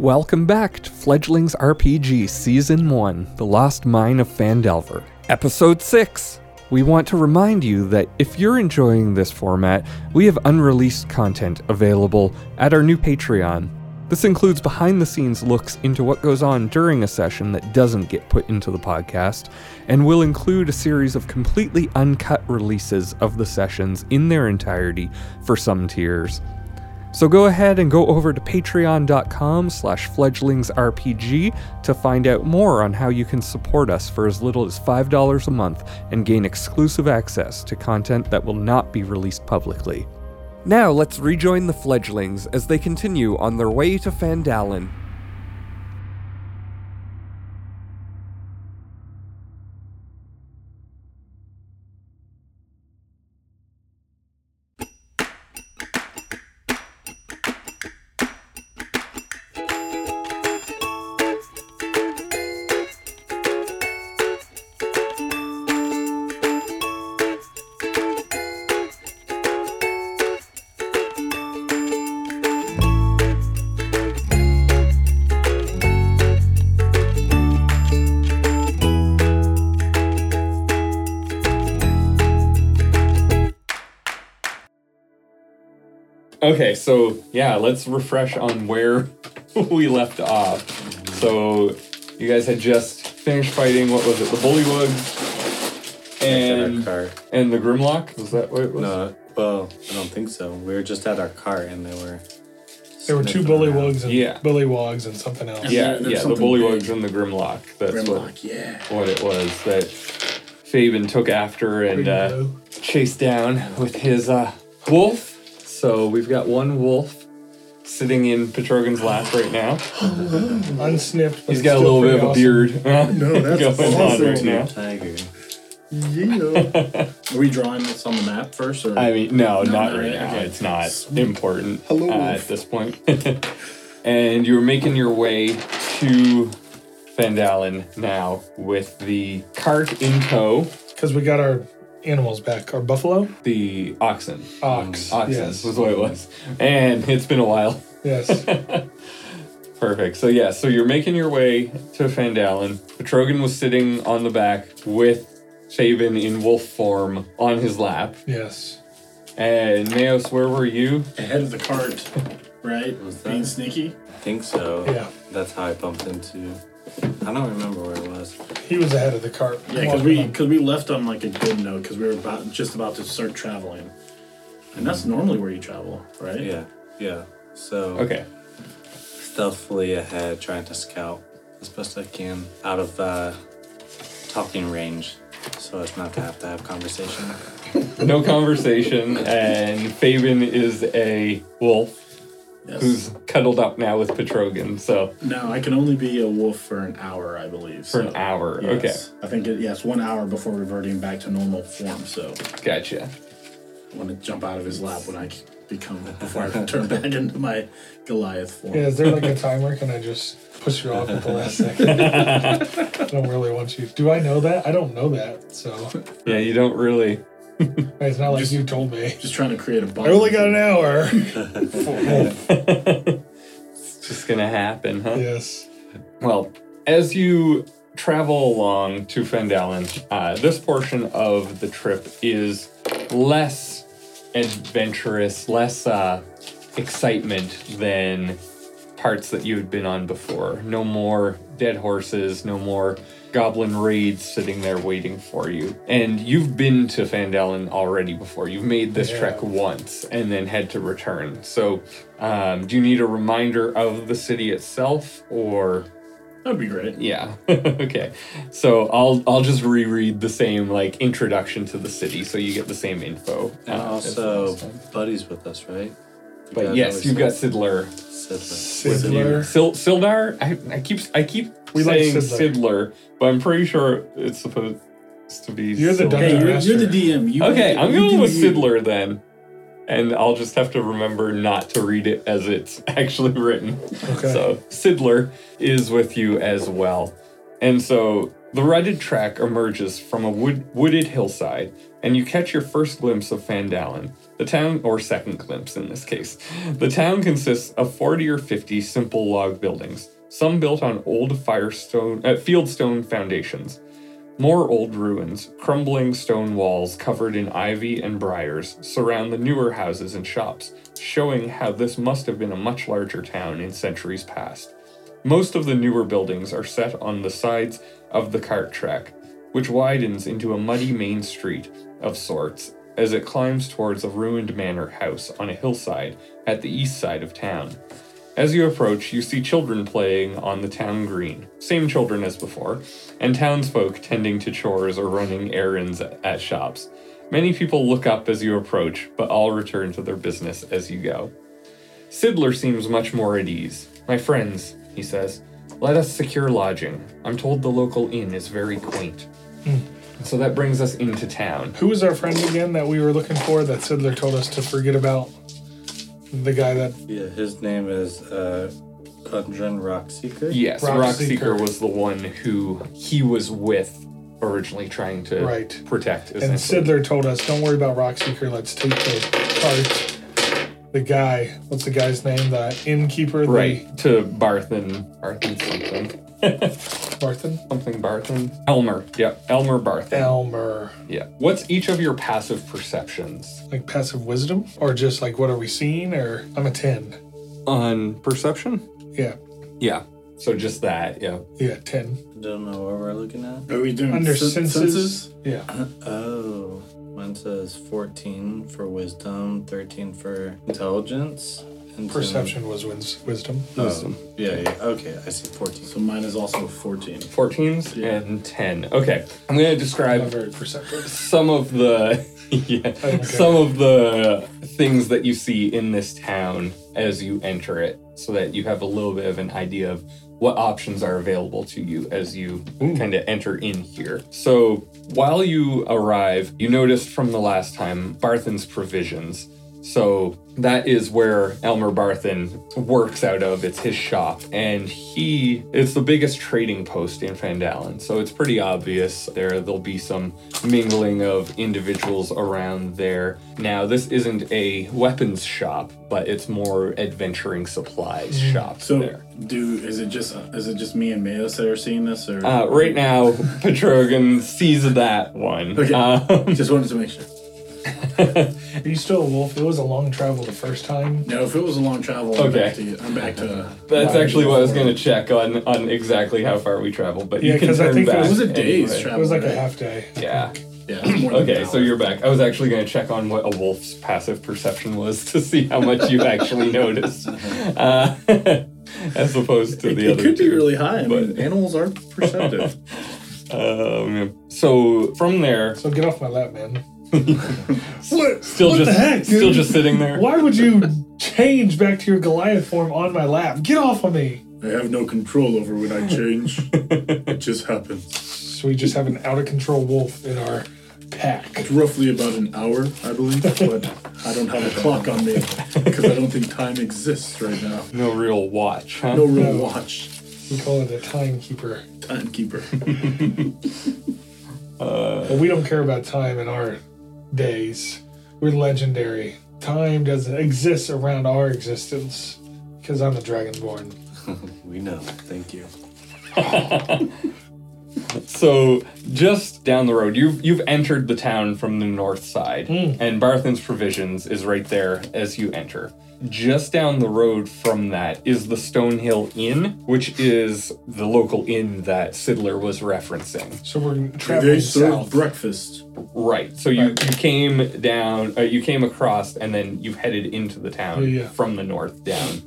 Welcome back to Fledglings RPG Season 1 The Lost Mine of Phandelver, Episode 6. We want to remind you that if you're enjoying this format, we have unreleased content available at our new Patreon. This includes behind the scenes looks into what goes on during a session that doesn't get put into the podcast, and will include a series of completely uncut releases of the sessions in their entirety for some tiers. So go ahead and go over to patreon.com slash fledglingsrpg to find out more on how you can support us for as little as $5 a month and gain exclusive access to content that will not be released publicly. Now let's rejoin the fledglings as they continue on their way to Phandalin. Yeah, let's refresh on where we left off. So you guys had just finished fighting. What was it? The Bullywugs and and the Grimlock. Was that what it was? No, well, I don't think so. We were just at our car and they were. There were two bullywugs and Yeah. bullywogs and something else. Yeah, there- yeah, the Bullywugs big. and the Grimlock. That's what, yeah. what it was that Fabian took after and uh, chased down with his uh, wolf. So we've got one wolf sitting in Petrogan's lap right now. unsnipped. He's got a little bit of a awesome. beard No, that's going on right now. Tiger. Yeah. Are we drawing this on the map first? Or? I mean, no, No, not no, right yeah, now. okay. It's not Sweet. important Hello, uh, wolf. at this point. and you're making your way to Phandalin now with the cart in tow, Because we got our animals back. Our buffalo? the oxen. Ox. Mm, oxen Yes. was what it was. And it's been a while. Yes. Perfect. So yeah, so you're making your way to Phandalin. Petrogan was sitting on the back with Fabian in wolf form on his lap. yes. And Neos, where were you? Ahead of the cart, right? Was that? Being sneaky. I think so. Yeah. That's how I bumped into. I don't remember where it was. He was ahead of the cart. Yeah, because we because we left on like a good note because we were about just about to start traveling, and that's normally where you travel, right? Yeah, yeah. So Okay. stealthily ahead, trying to scout as best I can out of uh, talking range, so as not to have to have conversation. no conversation, and Fabian is a wolf Yes. who's cuddled up now with Petrogan. So no, I can only be a wolf for an hour, I believe. for an hour, Yes. I think it, yes, one hour before reverting back to normal form. So gotcha. I want to jump out of his lap when I become before I turn back into my Goliath form. Yeah, is there like a timer? Can I just push you off at the last second? I don't really want you. Do I know that? I don't know that. So Yeah, you don't really. it's not like Just- you told me. Just trying to create a bond. I only got an hour. it's just gonna happen, huh? yes. Well, as you travel along to Phandalin, uh, this portion of the trip is less adventurous, less uh, excitement than parts that you had been on before. No more dead horses, no more goblin raids sitting there waiting for you. And you've been to Phandalin already before. You've made this Yeah. trek once and then had to return. So, um, do you need a reminder of the city itself or That'd be great. yeah. okay. So I'll I'll just reread the same like introduction to the city so you get the same info. And uh, as also, buddies with us, right? But yes, you've got Sidler Sidler. Sidler. Sildar, I, I keep I keep We like saying Sidler. Sidler. but I'm pretty sure it's supposed to be. You're the Sildar. Hey, you're, master. you're the DM. You Okay, you I'm going with you. Sidler then. And I'll just have to remember not to read it as it's actually written. Okay. So Sidler is with you as well. And so The rutted track emerges from a wood, wooded hillside, and you catch your first glimpse of Phandalin. The town, or second glimpse in this case. The town consists of 40 or 50 simple log buildings, some built on old firestone, uh, fieldstone foundations. More old ruins, crumbling stone walls covered in ivy and briars, surround the newer houses and shops, showing how this must have been a much larger town in centuries past. Most of the newer buildings are set on the sides of the cart track, which widens into a muddy main street of sorts as it climbs towards a ruined manor house on a hillside at the east side of town. As you approach, you see children playing on the town green, same children as before, and townsfolk tending to chores or running errands at shops. Many people look up as you approach, but all return to their business as you go. Sidler seems much more at ease. My friends, he says, let us secure lodging. I'm told the local inn is very quaint. Hmm. So that brings us into town. Who was our friend again that we were looking for that Sidler told us to forget about? The guy that Yeah, his name is uh, Gundren Rockseeker. Yes, Rockseeker. Rockseeker was the one who he was with originally trying to Right. protect. and essentially. Sidler told us, "Don't worry about Rockseeker. Let's take the cart." The guy, what's the guy's name? The innkeeper, the Right, to Barthen. Barthen something. Barthen Something Barthen. Elmer. Yeah. Elmer Barthen. Elmer. yeah. What's each of your passive perceptions? Like passive wisdom, or just like what are we seeing? Or I'm a ten. On perception? Yeah, Yeah. So just that, yeah. yeah, ten. Don't know what we're looking at. Are we doing Under sen- senses, yeah. Oh, mine says 14 for wisdom, 13 for intelligence, and Perception was wins- wisdom. Oh, Wisdom. yeah, yeah. Okay, I see 14. So mine is also 14. 14s Yeah. and 10. Okay. I'm going to describe not very perceptive. some of the yeah, Okay. some of the things that you see in this town as you enter it so that you have a little bit of an idea of what options are available to you as you kind of enter in here. So, while you arrive, you noticed from the last time Barthen's provisions. So, that is where Elmer Barthen works out of. It's his shop. And he it's the biggest trading post in Phandalin. So it's pretty obvious there there'll be some mingling of individuals around there. Now, this isn't a weapons shop, but it's more adventuring supplies shop So there. do is it just is it just me and Mayos that are seeing this or Uh, right now, Petrogan sees that one. Okay. Um, just wanted to make sure. Are you still a wolf? It was a long travel the first time. No, if it was a long travel, I'm Okay. back to I'm back to that's actually what I was going to check on on exactly how far we traveled, but Yeah, you can 'cause I turn think it back. was a day's anyway. travel. It was like a half day. Yeah. yeah. more than Okay, an so hour. you're back. I was actually going to check on what a wolf's passive perception was to see how much you actually noticed, uh, as opposed to It, the it other could be two. really high. I mean, but- animals are perceptive. Um, so from there, So get off my lap, man. What? Still what just the heck, still just sitting there. Why would you change back to your Goliath form on my lap? Get off of me! I have no control over when I change. it just happens. So we just have an out of control wolf in our pack. It's roughly about an hour, I believe, but I don't have a clock on me because I don't think time exists right now. No real watch, huh? No real No. watch. We call it a timekeeper. Timekeeper. Uh, But we don't care about time in our days. We're legendary. Time doesn't exist around our existence because I'm a dragonborn. We know. Thank you. So just down the road, you've you've entered the town from the north side, hmm. and Barthen's Provisions is right there as you enter. Just down the road from that is the Stonehill Inn, which is the local inn that Sidler was referencing. So we're They traveling serve south. breakfast. Right. So you, you came down, uh, you came across, and then you headed into the town Yeah, yeah. from the north down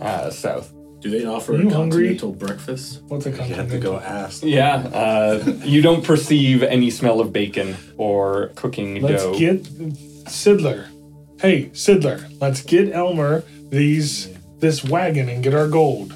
uh, south. Do they offer a you hungry? continental breakfast? What's a You have to continental? go ask. Yeah. Uh, you don't perceive any smell of bacon or cooking Let's dough. get Sidler. Hey, Sidler, let's get Elmer these this wagon and get our gold.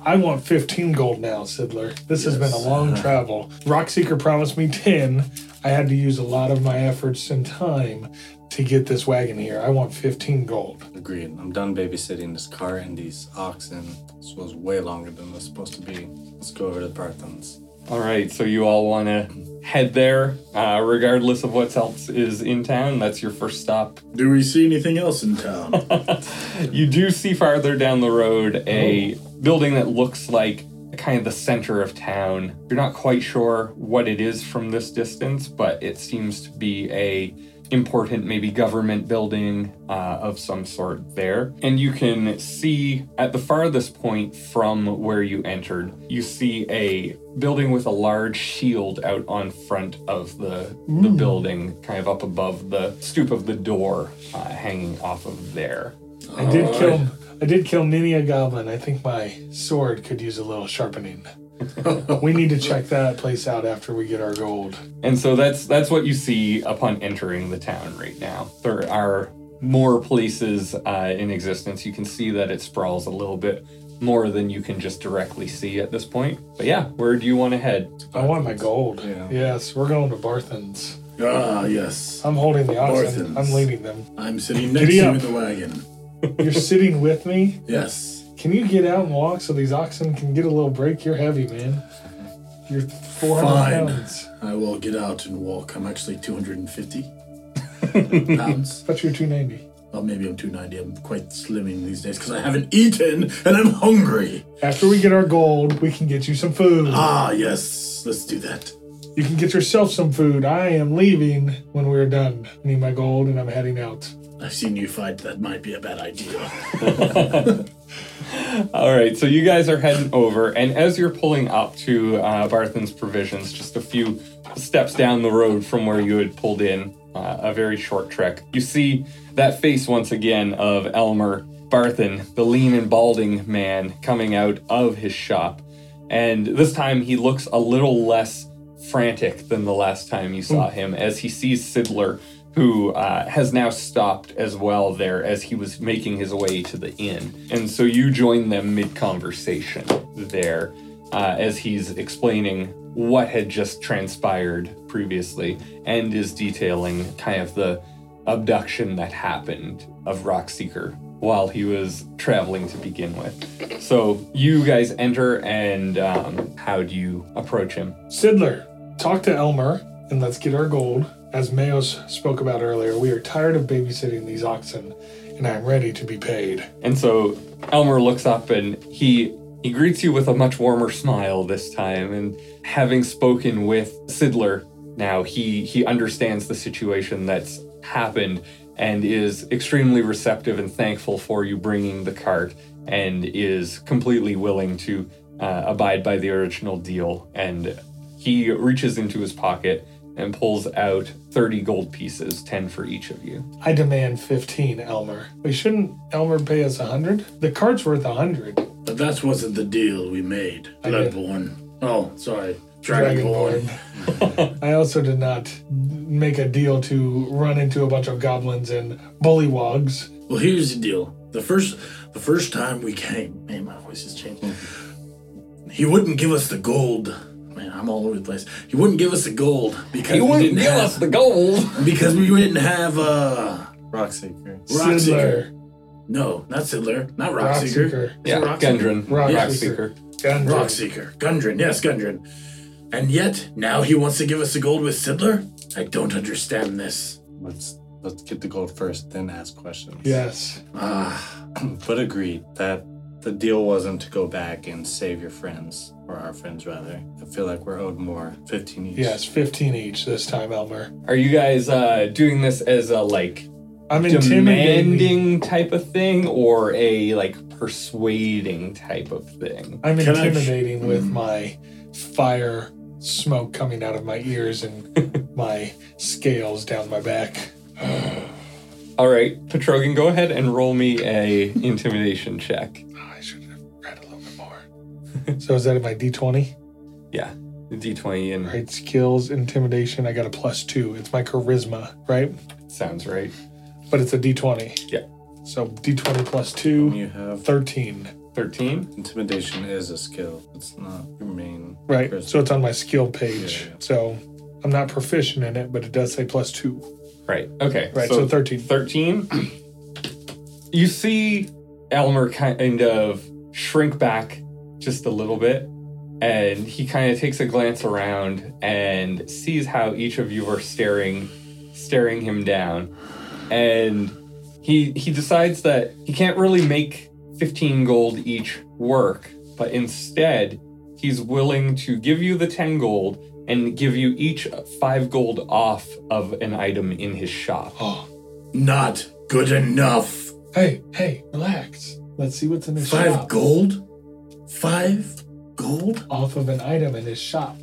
I want 15 gold now, Sidler. This has been a long uh-huh. travel. Rockseeker promised me 10. I had to use a lot of my efforts and time to get this wagon here. I want 15 gold. Agreed. I'm done babysitting this car and these oxen. This was way longer than it was supposed to be. Let's go over to Barthen's. All right, so you all want to head there, uh, regardless of what else is in town. That's your first stop. Do we see anything else in town? You do see farther down the road a building that looks like kind of the center of town. You're not quite sure what it is from this distance, but it seems to be a important maybe government building uh, of some sort there and you can see at the farthest point from where you entered you see a building with a large shield out on front of the, the building kind of up above the stoop of the door uh, hanging off of there I did kill. I did kill many a goblin. I think my sword could use a little sharpening. we need to check that place out after we get our gold. And so that's that's what you see upon entering the town right now. There are more places uh, in existence. You can see that it sprawls a little bit more than you can just directly see at this point. But yeah, where do you want to head? I want my gold. Yeah. Yes, we're going to Barthen's. ah, yes. I'm holding the oxen. Barthen's. I'm leading them. I'm sitting next to you up. in the wagon. You're sitting with me. Yes. Can you get out and walk so these oxen can get a little break? You're heavy, man. You're 400 Fine. pounds. I will get out and walk. I'm actually 250 pounds. But you're 290. Well, maybe I'm 290. I'm quite slimming these days because I haven't eaten and I'm hungry. After we get our gold, we can get you some food. Ah, yes. Let's do that. You can get yourself some food. I am leaving when we're done. I need my gold and I'm heading out. I've seen you fight. That might be a bad idea. All right, so you guys are heading over, and as you're pulling up to uh, Barthen's Provisions, just a few steps down the road from where you had pulled in, uh, a very short trek, you see that face once again of Elmer Barthen, the lean and balding man, coming out of his shop. And this time he looks a little less frantic than the last time you saw him as he sees Sidler, who uh, has now stopped as well there as he was making his way to the inn. And so you join them mid conversation there uh, as he's explaining what had just transpired previously and is detailing kind of the abduction that happened of Rockseeker while he was traveling to begin with. So you guys enter, and um, how do you approach him? Sidler, talk to Elmer and let's get our gold. As Mayos spoke about earlier, we are tired of babysitting these oxen and I'm ready to be paid. And so Elmer looks up and he he greets you with a much warmer smile this time. And having spoken with Sidler, now he he understands the situation that's happened and is extremely receptive and thankful for you bringing the cart and is completely willing to uh, abide by the original deal. And he reaches into his pocket and pulls out 30 gold pieces, 10 for each of you. I demand 15, Elmer. We shouldn't Elmer pay us 100? The cart's worth 100. but that wasn't the deal we made. I did. Bloodborne. Oh, sorry. Dragonborn. Dragonborn. I also did not make a deal to run into a bunch of goblins and bullywogs. Well, here's the deal. The first, the first time we came, man, my voice has changed. He wouldn't give us the gold. Man, I'm all over the place. He wouldn't give us the gold because we didn't give have, us the gold. because we didn't have uh Rockseeker. Rockseeker. Sidler. No, not Sidler, not Rockseeker. Rockseeker. Is it Yeah, Rockseeker? Gundren. Rock- Rockseeker. Gundren. Rockseeker. Gundren, yes, Gundren. And yet, now he wants to give us the gold with Sidler? I don't understand this. Let's let's get the gold first, then ask questions. Yes. Ah, But agreed that the deal wasn't to go back and save your friends, or our friends rather. I feel like we're owed more. 15 each. Yes, 15 each this time, Elmer. Are you guys uh, doing this as a like I'm intimidating. demanding type of thing or a like persuading type of thing? I'm Can I- intimidating with my fire smoke coming out of my ears and my scales down my back. All right, Petrogan, go ahead and roll me a intimidation check. so is that my D20? Yeah, D20 and Right, skills, intimidation. I got a plus two. It's my charisma, right? sounds right. But it's a D20. Yeah. So D20 plus two, You have 13. 13. intimidation is a skill. It's not your main. Right. charisma. So it's on my skill page. Yeah, yeah. So I'm not proficient in it, but it does say plus two. Right. Okay. Right. So, 13. 13. you see Elmer kind of shrink back just a little bit and he kind of takes a glance around and sees how each of you are staring staring him down and he he decides that he can't really make 15 gold each work but instead he's willing to give you the 10 gold and give you each 5 gold off of an item in his shop Oh, Not good enough. hey, hey, relax. Let's see what's in his Five shop. gold? Five gold? Off of an item in his shop.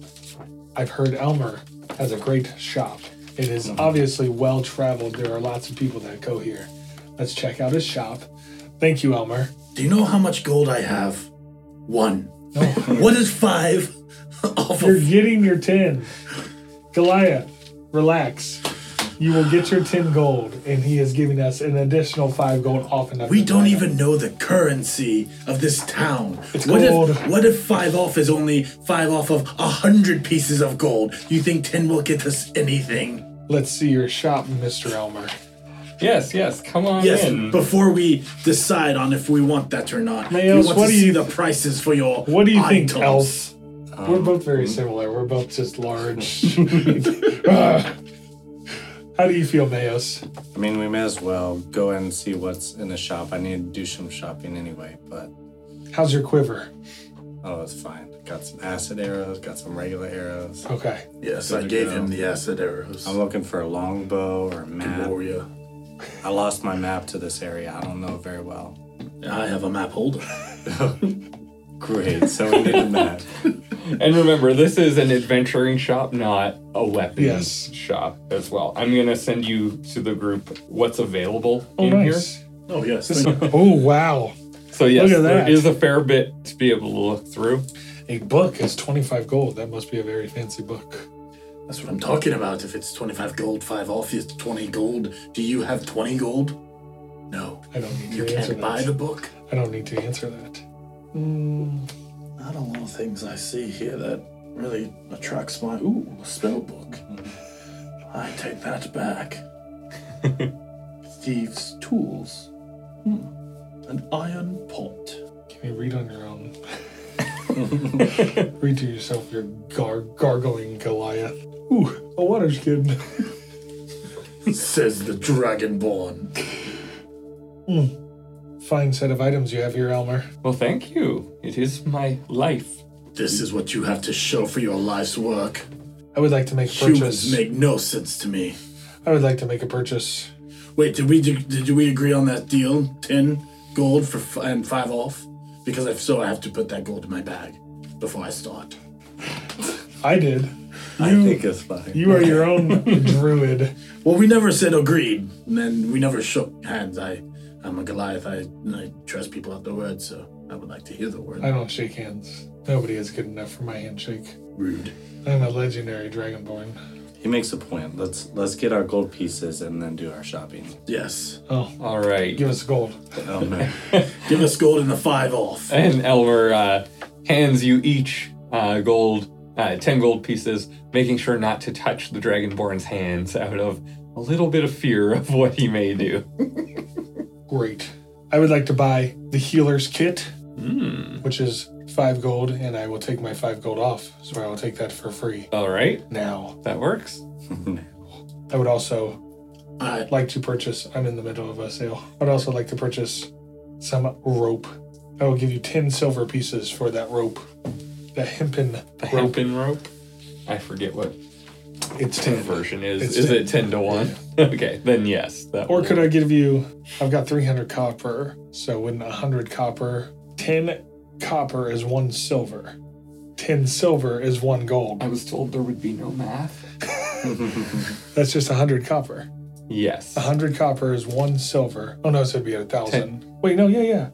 I've heard Elmer has a great shop. It is mm-hmm. obviously well traveled. There are lots of people that go here. Let's check out his shop. Thank you, Elmer. Do you know how much gold I have? One. No, What is five off you're of? getting your 10. Goliath, relax. You will get your 10 gold, and he is giving us an additional 5 gold off another. We don't item. even know the currency of this town. It's what gold. if what if five off is only five off of a hundred pieces of gold? You think ten will get us anything? Let's see your shop, Mr. Elmer. yes yes come on Yes, in before we decide on if we want that or not. Mayos, we want what to do see you- the prices for your What do you think, items. Elf? We're Um, both very similar. We're both just large. Ah. How do you feel, Mayos? I mean, we may as well go and see what's in the shop. I need to do some shopping anyway, but How's your quiver? oh, it's fine. Got some acid arrows, got some regular arrows. Okay. Yes, Good I gave go. him the acid arrows. I'm looking for a longbow or a map. Gloria. I lost my map to this area. I don't know very well. I have a map holder. Great. So we need a map. And remember, this is an adventuring shop, not a weapons Yes. shop as well. I'm gonna send you to the group what's available Oh, in nice. Oh yes. This- oh, wow. So yes, Look at there that. is a fair bit to be able to look through. A book is 25 gold. That must be a very fancy book. That's what I'm talking about. If it's 25 gold, five off is 20 gold. Do you have 20 gold? No. I don't need You to answer can't buy that. the book. I don't need to answer that. Mm, Not a lot of things I see here that really attracts my ooh a spell book. I take that back. Thieves' tools. Hmm. An iron pot. can you read on your own? read to yourself, your gar- gargling Goliath. Ooh, a water skin. Says the Dragonborn. Fine set of items you have here, Elmer. Well, thank you. It is my life. This is what you have to show for your life's work. I would like to make a Humans make no sense to me. I would like to make a purchase. Wait, did we did we agree on that deal? Ten gold for f- and five off. Because if so, I have to put that gold in my bag before I start. I did. I You- think it's fine. You are your own druid. Well, we never said agreed, and then we never shook hands. I, I'm a Goliath. I, I trust people at the word, so I would like to hear the word. I don't shake hands. Nobody is good enough for my handshake. Rude. I'm a legendary dragonborn. He makes a point. Let's let's get our gold pieces and then do our shopping. Yes. Oh, All right. give us gold. Oh man. Give us gold and the five off. And Elmer uh, hands you each uh, gold, uh, 10 gold pieces, making sure not to touch the Dragonborn's hands out of a little bit of fear of what he may do. Great. I would like to buy the healer's kit, Hmm. which is five gold, and I will take my five gold off. So I will take that for free All right. now. That works. I would also I, like to purchase, I'm in the middle of a sale. I'd also like to purchase some rope. I will give you 10 silver pieces for that rope. The hempen The rope. hempen rope. I forget what It's 10. version is. It's is 10. it 10 to 1? okay, then yes. That Or will- could I give you? I've got 300 copper, so wouldn't 100 copper? 10 copper is one silver. 10 silver is one gold. I was told there would be no math. That's just 100 copper. Yes. 100 copper is one silver. Oh no, so it'd be a thousand. Wait, no, yeah, yeah.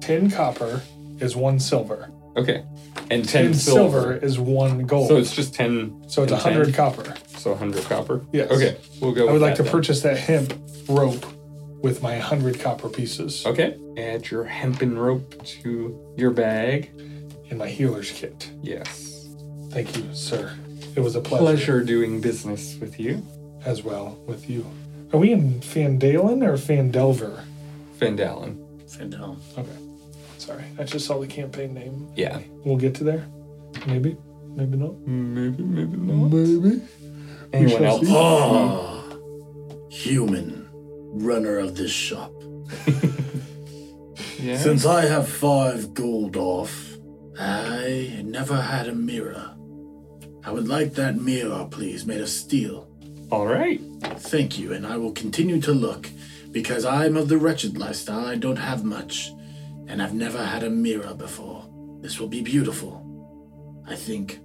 10 copper is one silver. Okay. And 10, 10 silver. silver is one gold. So it's just 10. So it's and 100 10. copper. So 100 copper? Yes. Okay, we'll go I would with like that to then. purchase that hemp rope with my 100 copper pieces Okay. Add your hempen rope to your bag. in my healer's kit. Yes. Thank you, sir. It was a pleasure. Pleasure doing business with you. as well with you. Are we in Phandalin or Phandelver? Phandalin. Fandel. Okay. Sorry, I just saw the campaign name. Yeah. We'll get to there. Maybe. Maybe not. Maybe, maybe not. Maybe. Anyone else? Ah, human runner of this shop. Yeah. Since I have five gold off, I never had a mirror. I would like that mirror, please, made of steel. All right. Thank you, and I will continue to look because I'm of the wretched lifestyle. I don't have much, and I've never had a mirror before. This will be beautiful. I think.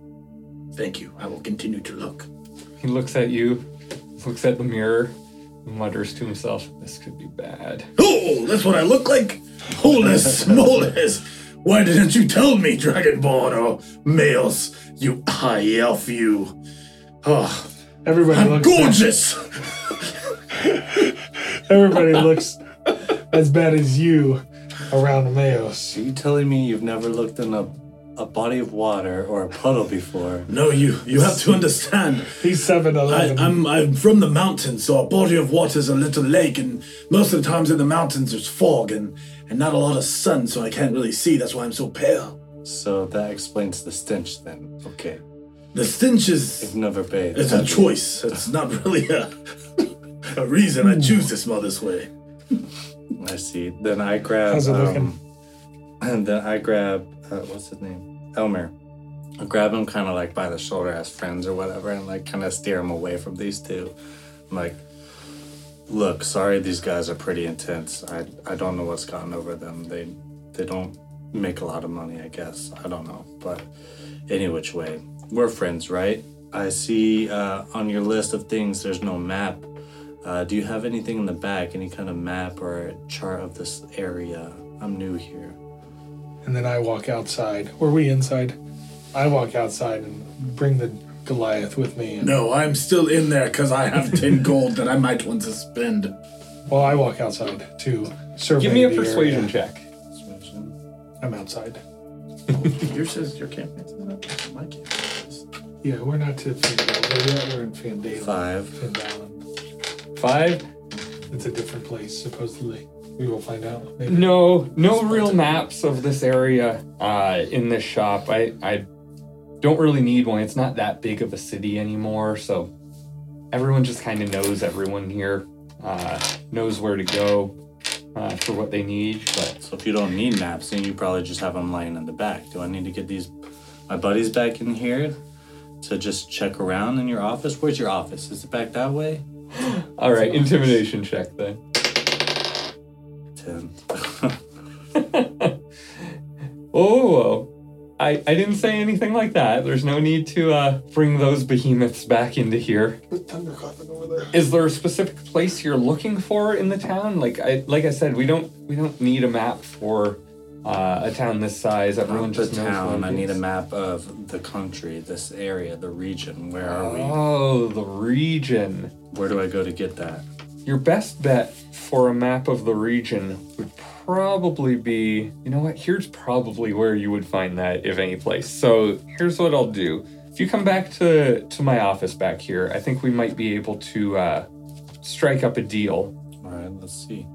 Thank you. I will continue to look. He looks at you, looks at the mirror, mutters to himself, "This could be bad." Oh, that's what I look like? Holy smolers! Why didn't you tell me, Dragonborn or males? You high elf, you. Oh, Everybody I'm looks. gorgeous! Everybody looks as bad as you around Mayos. Are you telling me you've never looked in a, a body of water or a puddle before? No, you you have to understand. He's seven I, eleven. I'm I'm from the mountains, so a body of water is a little lake, and most of the times in the mountains there's fog and and not a lot of sun, so I can't really see. That's why I'm so pale. So that explains the stench then. Okay. The stench is You've never bathed. it's a have you? choice. It's not really a a reason I choose to smell this way. I see. Then I grab. How's it um, looking? And then I grab. Uh, what's his name? Elmer. I grab him kind of like by the shoulder as friends or whatever, and like kind of steer him away from these two. I'm like, look, sorry, these guys are pretty intense. I I don't know what's gotten over them. They they don't make a lot of money, I guess. I don't know, but any which way, we're friends, right? I see uh, on your list of things there's no map. Uh, do you have anything in the back, any kind of map or chart of this area? I'm new here. and then I walk outside. Were we inside? I walk outside and bring the Goliath with me. And, No, I'm still in there because I have 10 gold that I might want to spend. Well, I walk outside to survey. Give me a the persuasion area. check. I'm outside. Yours says your campaign says that? My campaign says. Yeah, we're not to Fandale yet. We're in Fandale. Five. Phandalin. Five. It's a different place, supposedly. We will find out. Maybe. No, no real maps of this area uh, in this shop. I, I don't really need one. It's not that big of a city anymore, so everyone just kind of knows everyone here, uh, knows where to go uh, for what they need. But So if you don't need maps, then you probably just have them lying in the back. Do I need to get these my buddies back in here to just check around in your office? Where's your office? Is it back that way? all right, intimidation check then. Ten. Oh, I, I didn't say anything like that. There's no need to uh, bring those behemoths back into here. There's thunder clapping over there. Is there a specific place you're looking for in the town? Like I like I said, we don't we don't need a map for uh, a town this size. Everyone just knows town. I need a map of the country, this area, the region. Where are we? Oh, the region. Where do I go to get that? Your best bet for a map of the region would probably be, you know what? Here's probably where you would find that, if any place. So here's what I'll do. If you come back to to my office back here, I think we might be able to uh, strike up a deal. All right, let's see.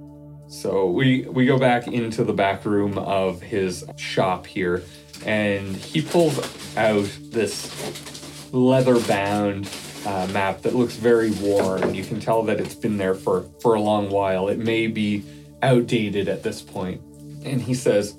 So we we go back into the back room of his shop here, and he pulls out this leather-bound uh, map that looks very worn. You can tell that it's been there for for a long while. It may be outdated at this point. And he says,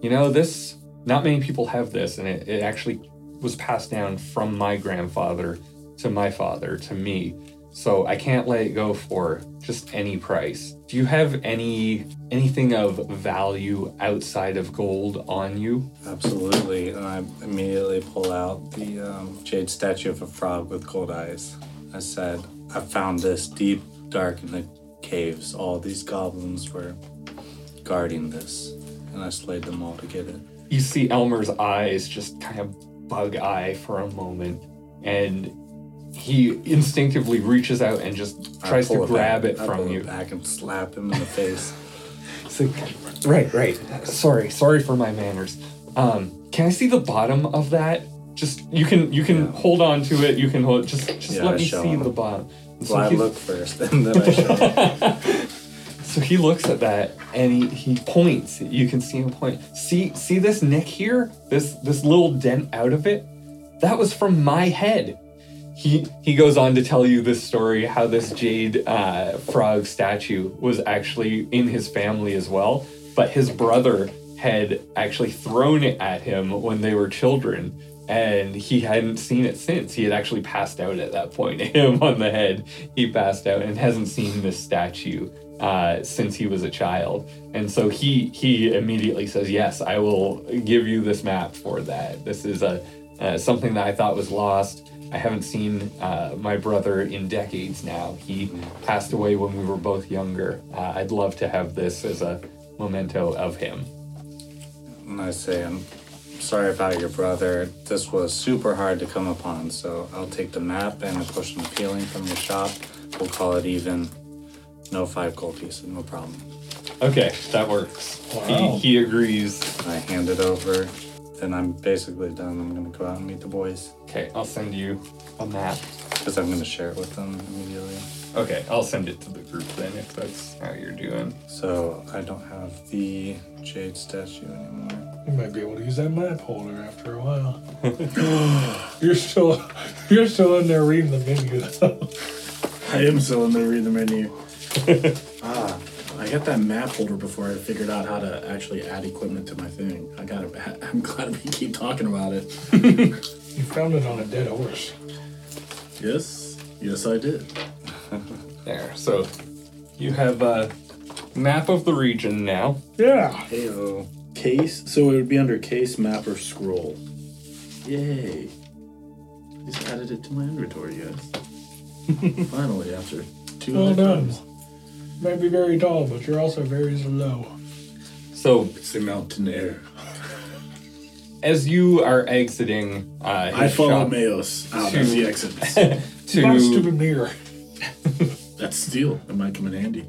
"You know, this not many people have this, and it, it actually was passed down from my grandfather to my father to me." So I can't let it go for just any price. Do you have any anything of value outside of gold on you? Absolutely. And I immediately pull out the um, jade statue of a frog with gold eyes. I said, I found this deep, dark in the caves. All these goblins were guarding this, and I slayed them all to get it. You see Elmer's eyes just kind of bug eye for a moment, and he instinctively reaches out and just tries to grab back- it from you. back and slap him in the face. It's like, right, right. Sorry, sorry for my manners. Um, can I see the bottom of that? Just you can you can Yeah. hold on to it. You can hold. Just just Yeah, let I me see him. the bottom. And so Well, I look first, and then I show. So he looks at that and he, he points. You can see him point. See see this nick here? This this little dent out of it? That was from my head. He he goes on to tell you this story how this jade uh, frog statue was actually in his family as well, but his brother had actually thrown it at him when they were children and he hadn't seen it since. He had actually passed out at that point. Him on the head, he passed out and hasn't seen this statue uh, since he was a child. And so he he immediately says, "Yes, I will give you this map for that. This is a uh, something that I thought was lost. I haven't seen uh, my brother in decades now. He passed away when we were both younger. Uh, I'd love to have this as a memento of him." And I say, I'm sorry about your brother. This was super hard to come upon, so I'll take the map and a potion of healing from your shop. We'll call it even. No five gold pieces, no problem. Okay, that works. Wow. He, he agrees. I hand it over. Then I'm basically done. I'm gonna go out and meet the boys Okay, I'll send you a map. because I'm gonna share it with them immediately. Okay, I'll send it to the group then if that's how you're doing. So I don't have the jade statue anymore. You might be able to use that map holder after a while. you're still you're still in there reading the menu though. I am still in there reading the menu. ah, I got that map holder before I figured out how to actually add equipment to my thing. I got it. I'm glad we keep talking about it. You found it on a dead horse. Yes, yes, I did. There, so you have a map of the region now. Yeah. Heyo. Case. So it would be under case, map, or scroll. Yay! Just added it to my inventory, guys. Finally, after two Well done. lifetimes. Might be very tall, but you're also very slow. So It's the mountain air. as you are exiting, uh, I his follow shop Mayos out as he exits. My to stupid mirror. That's steel. It might come in handy.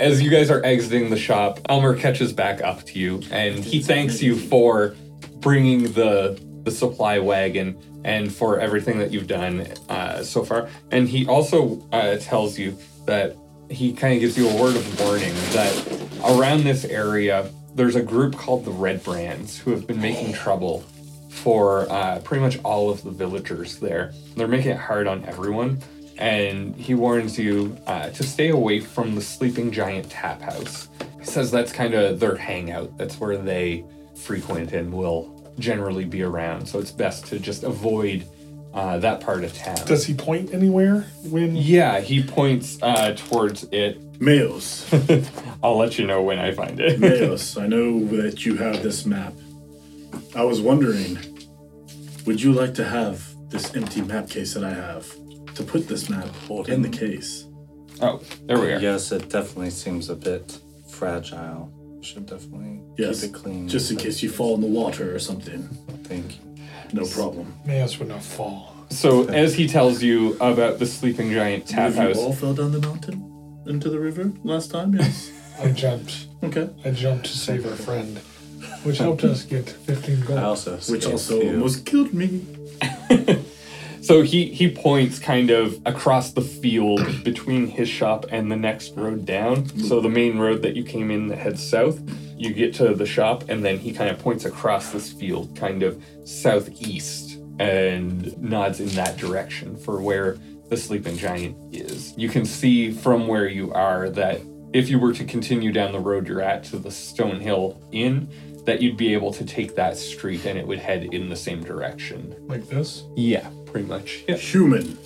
as you guys are exiting the shop, Elmer catches back up to you and he thanks you for bringing the the supply wagon and for everything that you've done uh, so far. And he also uh, tells you that he kind of gives you a word of warning that around this area there's a group called the Red Brands who have been making trouble for uh, pretty much all of the villagers there. They're making it hard on everyone, and he warns you uh, to stay away from the Sleeping Giant Tap House. He says that's kind of their hangout. That's where they frequent and will generally be around. So it's best to just avoid uh, that part of town. Does he point anywhere when? yeah, he points uh, towards it. Mayos. I'll let you know when I find it. Mayos, I know that you have this map. I was wondering, would you like to have this empty map case that I have to put this map in the case? oh, there we are. Yes, it definitely seems a bit fragile. Should definitely Yes, keep it clean. Just in case you fall in the water or something. Thank you. No problem. Mayos would not fall. So as he tells you about the Sleeping Giant Tap Have you House, all fell down the mountain into the river last time? Yes. I jumped. okay. I jumped to save our friend, which helped us get 15 gold. I also Which also too. almost killed me. So he he points kind of across the field between his shop and the next road down. So the main road that you came in that heads south, you get to the shop, and then he kind of points across this field, kind of southeast, and nods in that direction for where the sleeping giant is. You can see from where you are that if you were to continue down the road you're at to the Stone Hill Inn, that you'd be able to take that street and it would head in the same direction. Like this. Yeah, pretty much. Yeah. Human.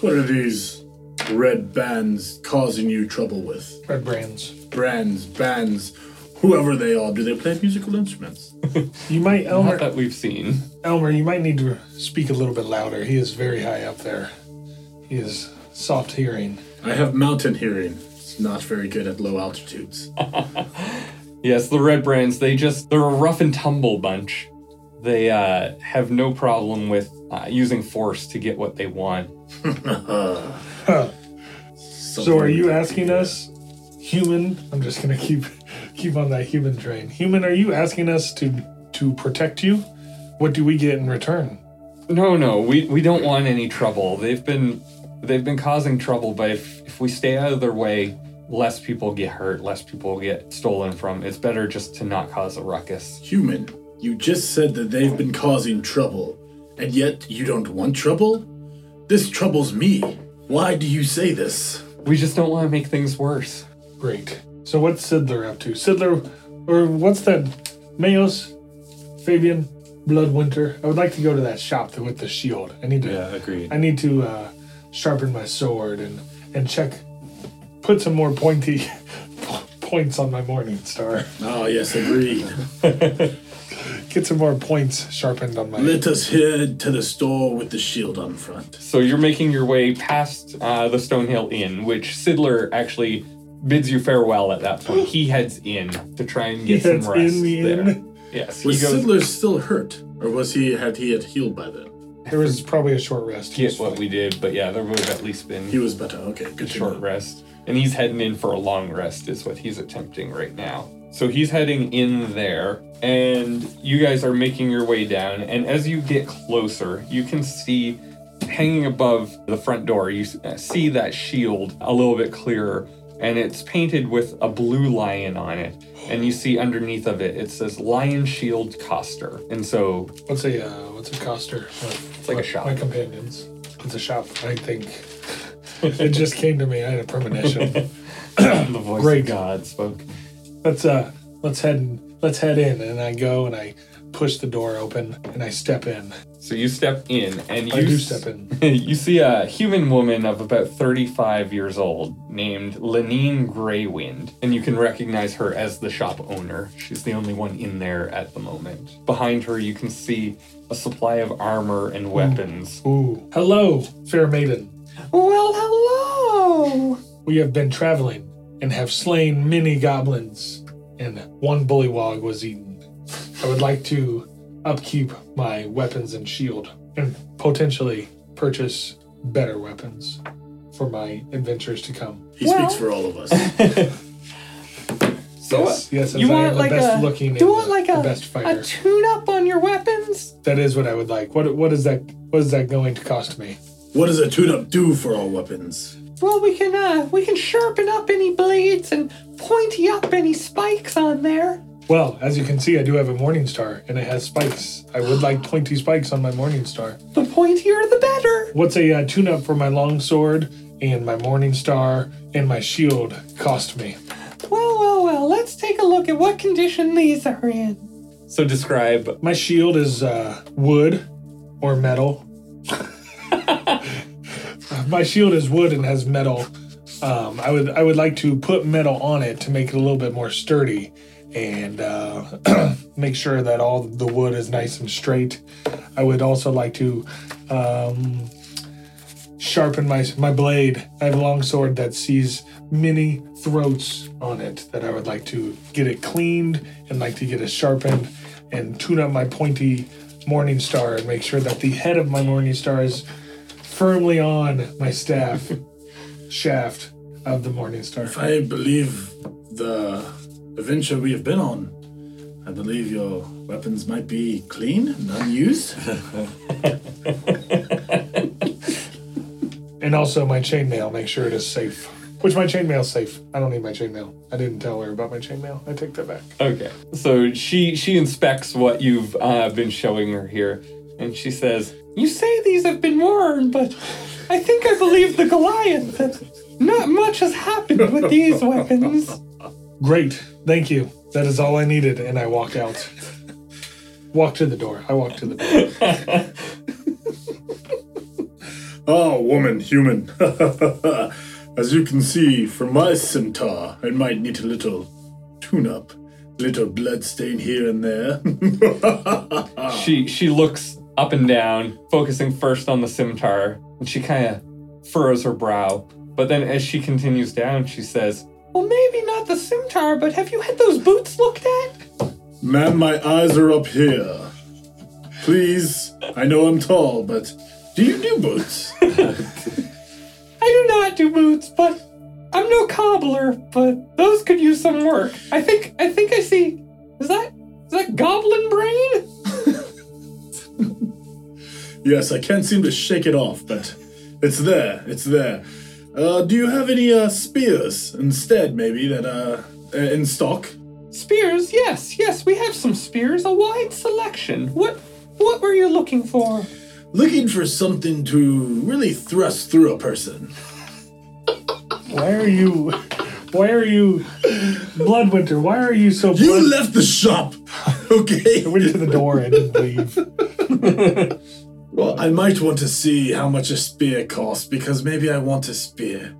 What are these red bands causing you trouble with? Red brands. Brands, bands, whoever they are, do they play musical instruments? You might, Not that we've seen. Elmer, you might need to speak a little bit louder. He is very high up there. He is soft hearing. I have mountain hearing. It's not very good at low altitudes. Yes, the Red Brands, they just, they're a rough and tumble bunch. They uh, have no problem with uh, using force to get what they want. Huh. So are you asking us, human? I'm just gonna keep keep on that human train. Human, are you asking us to to protect you? What do we get in return? No, no, we, we don't want any trouble. They've been they've been causing trouble, but if, if we stay out of their way less people get hurt, less people get stolen from. It's better just to not cause a ruckus. Human, you just said that they've been causing trouble, and yet you don't want trouble? This troubles me. Why do you say this? We just don't want to make things worse. Great. So what's Sidler up to? Sidler, or what's that? Mayos, Fabian, Bloodwinter. I would like to go to that shop with the shield. I need to. Yeah, agreed. I need to uh, sharpen my sword and and check, put some more pointy points on my morning star. Oh, yes, agreed. Get some more points sharpened on my. Let us head to the store with the shield on front. So you're making your way past uh, the Stonehill Inn, which Sidler actually bids you farewell at that point. he heads in to try and He get some heads rest in the there. inn. Yes, Was he goes. Sidler still hurt? Or was he had he had healed by then? There was probably a short rest. Get what we did, but yeah, there would have at least been He was better. Okay, good a to short know. rest. And he's heading in for a long rest, is what he's attempting right now. So he's heading in there, and you guys are making your way down. And as you get closer, you can see hanging above the front door, you uh, see that shield a little bit clearer, and it's painted with a blue lion on it. And you see underneath of it, it says Lion Shield Coster. And so What's a uh, what's a coster? It's like a shop. My companions. It's a shop. I think. it just came to me. I had a premonition. the voice Great. of God spoke. Let's uh let's head let's head in and I go and I push the door open and I step in. So you step in, and you I do step in. you see a human woman of about 35 years old named Lenine Greywind, and you can recognize her as the shop owner. She's the only one in there at the moment. Behind her, you can see a supply of armor and weapons. Ooh. Hello, fair maiden. Well, hello! We have been traveling and have slain many goblins, and one bullywog was eaten. I would like to upkeep my weapons and shield and potentially purchase better weapons for my adventures to come. He Well- speaks for all of us. So, yes, yes, as you I want am the like best a looking do you want the, like the a, best a fighter. tune up on your weapons? that is what I would like. What what is that what is that going to cost me? what does a tune-up do for our weapons? Well, we can uh we can sharpen up any blades and pointy up any spikes on there. Well, as you can see, I do have a morning star and it has spikes. I would like pointy spikes on my morning star. The pointier the better. What's a uh, tune up for my long sword and my morning star and my shield cost me? Well, well, well, let's take a look at what condition these are in. So describe My shield is uh, wood or metal. my shield is wood and has metal. Um, I would I would like to put metal on it to make it a little bit more sturdy and uh, make sure that all the wood is nice and straight. I would also like to um, sharpen my my blade. I have a long sword that sees many throats on it that I would like to get it cleaned and like to get it sharpened and tune up my pointy morning star and make sure that the head of my morning star is firmly on my staff shaft of the morning star. If I believe the adventure we have been on, I believe your weapons might be clean and unused. And also my chainmail, make sure it is safe. Which my chainmail's safe. I don't need my chainmail. I didn't tell her about my chainmail. I take that back. Okay. So she she inspects what you've uh, been showing her here, and she says, "You say these have been worn, but I think I believe the Goliath that not much has happened with these weapons." Great. Thank you. That is all I needed. And I walk out. walk to the door. I walk to the door. Oh, woman, human. As you can see from my scimitar, I might need a little tune up. Little blood stain here and there. She she looks up and down, focusing first on the scimitar, and she kind of furrows her brow. But then, as she continues down, she says, "Well, maybe not the scimitar, but have you had those boots looked at?" Ma'am, my eyes are up here. Please, I know I'm tall, but do you do boots? I do not do boots, but I'm no cobbler. But those could use some work. I think I think I see. Is that is that goblin brain? Yes, I can't seem to shake it off, but it's there. It's there. Uh, do you have any uh, spears instead, maybe that are uh, in stock? Spears, yes, yes, we have some spears, a wide selection. What what were you looking for? Looking for something to really thrust through a person. Why are you? Why are you, Bloodwinter? Why are you so? You blood- left the shop, okay? I went to the door and didn't leave. Well, I might want to see how much a spear costs because maybe I want a spear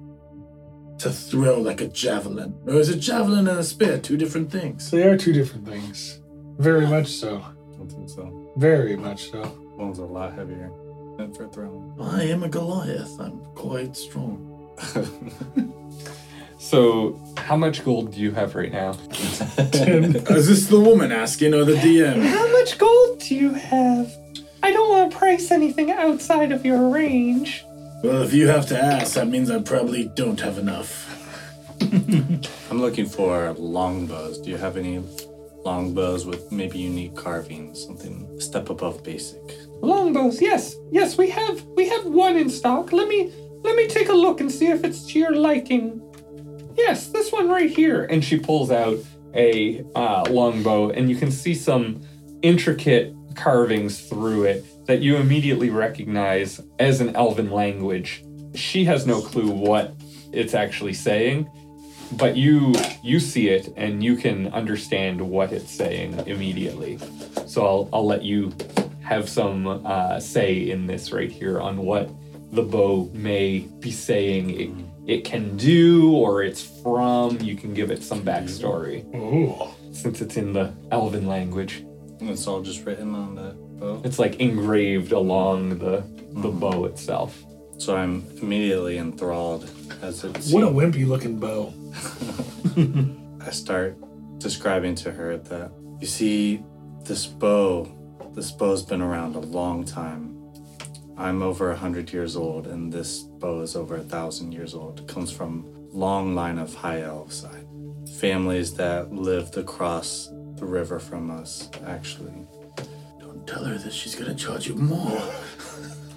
to throw like a javelin. Or is a javelin and a spear two different things? They are two different things. Very much so. I don't think so. Very much so. One's a lot heavier than for throwing. I am a Goliath. I'm quite strong. So, how much gold do you have right now? Is this the woman asking or the DM? How much gold do you have? I don't want to price anything outside of your range. Well, if you have to ask, that means I probably don't have enough. I'm looking for longbows. Do you have any longbows with maybe unique carvings, something a step above basic? Longbows, yes, yes, we have we have one in stock. Let me let me take a look and see if it's to your liking. Yes, this one right here. And she pulls out a uh, longbow, and you can see some intricate carvings through it that you immediately recognize as an elven language. She has no clue what it's actually saying, but you you see it and you can understand what it's saying immediately. So I'll I'll let you have some uh, say in this right here on what the bow may be saying it, it can do or it's from. You can give it some backstory Ooh. since it's in the elven language. And it's all just written on the bow. It's like engraved along the the mm-hmm. bow itself. So I'm immediately enthralled as it's. What a wimpy looking bow. I start describing to her that you see this bow. This bow's been around a long time. I'm over a hundred years old, and this bow is over a thousand years old. It comes from long line of high elves, I- families that lived across the river from us. Actually, Don't tell her that she's gonna charge you more.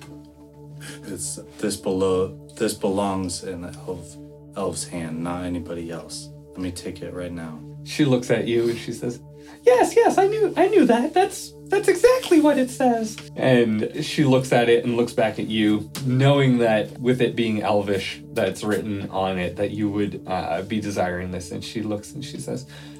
it's this below. This belongs in the elf, elf's hand, not anybody else. Let me take it right now. She looks at you and she says, "Yes, yes, I knew I knew that. That's that's exactly what it says." And she looks at it and looks back at you, knowing that with it being elvish that's written on it that you would uh, be desiring this. And she looks and she says, "I will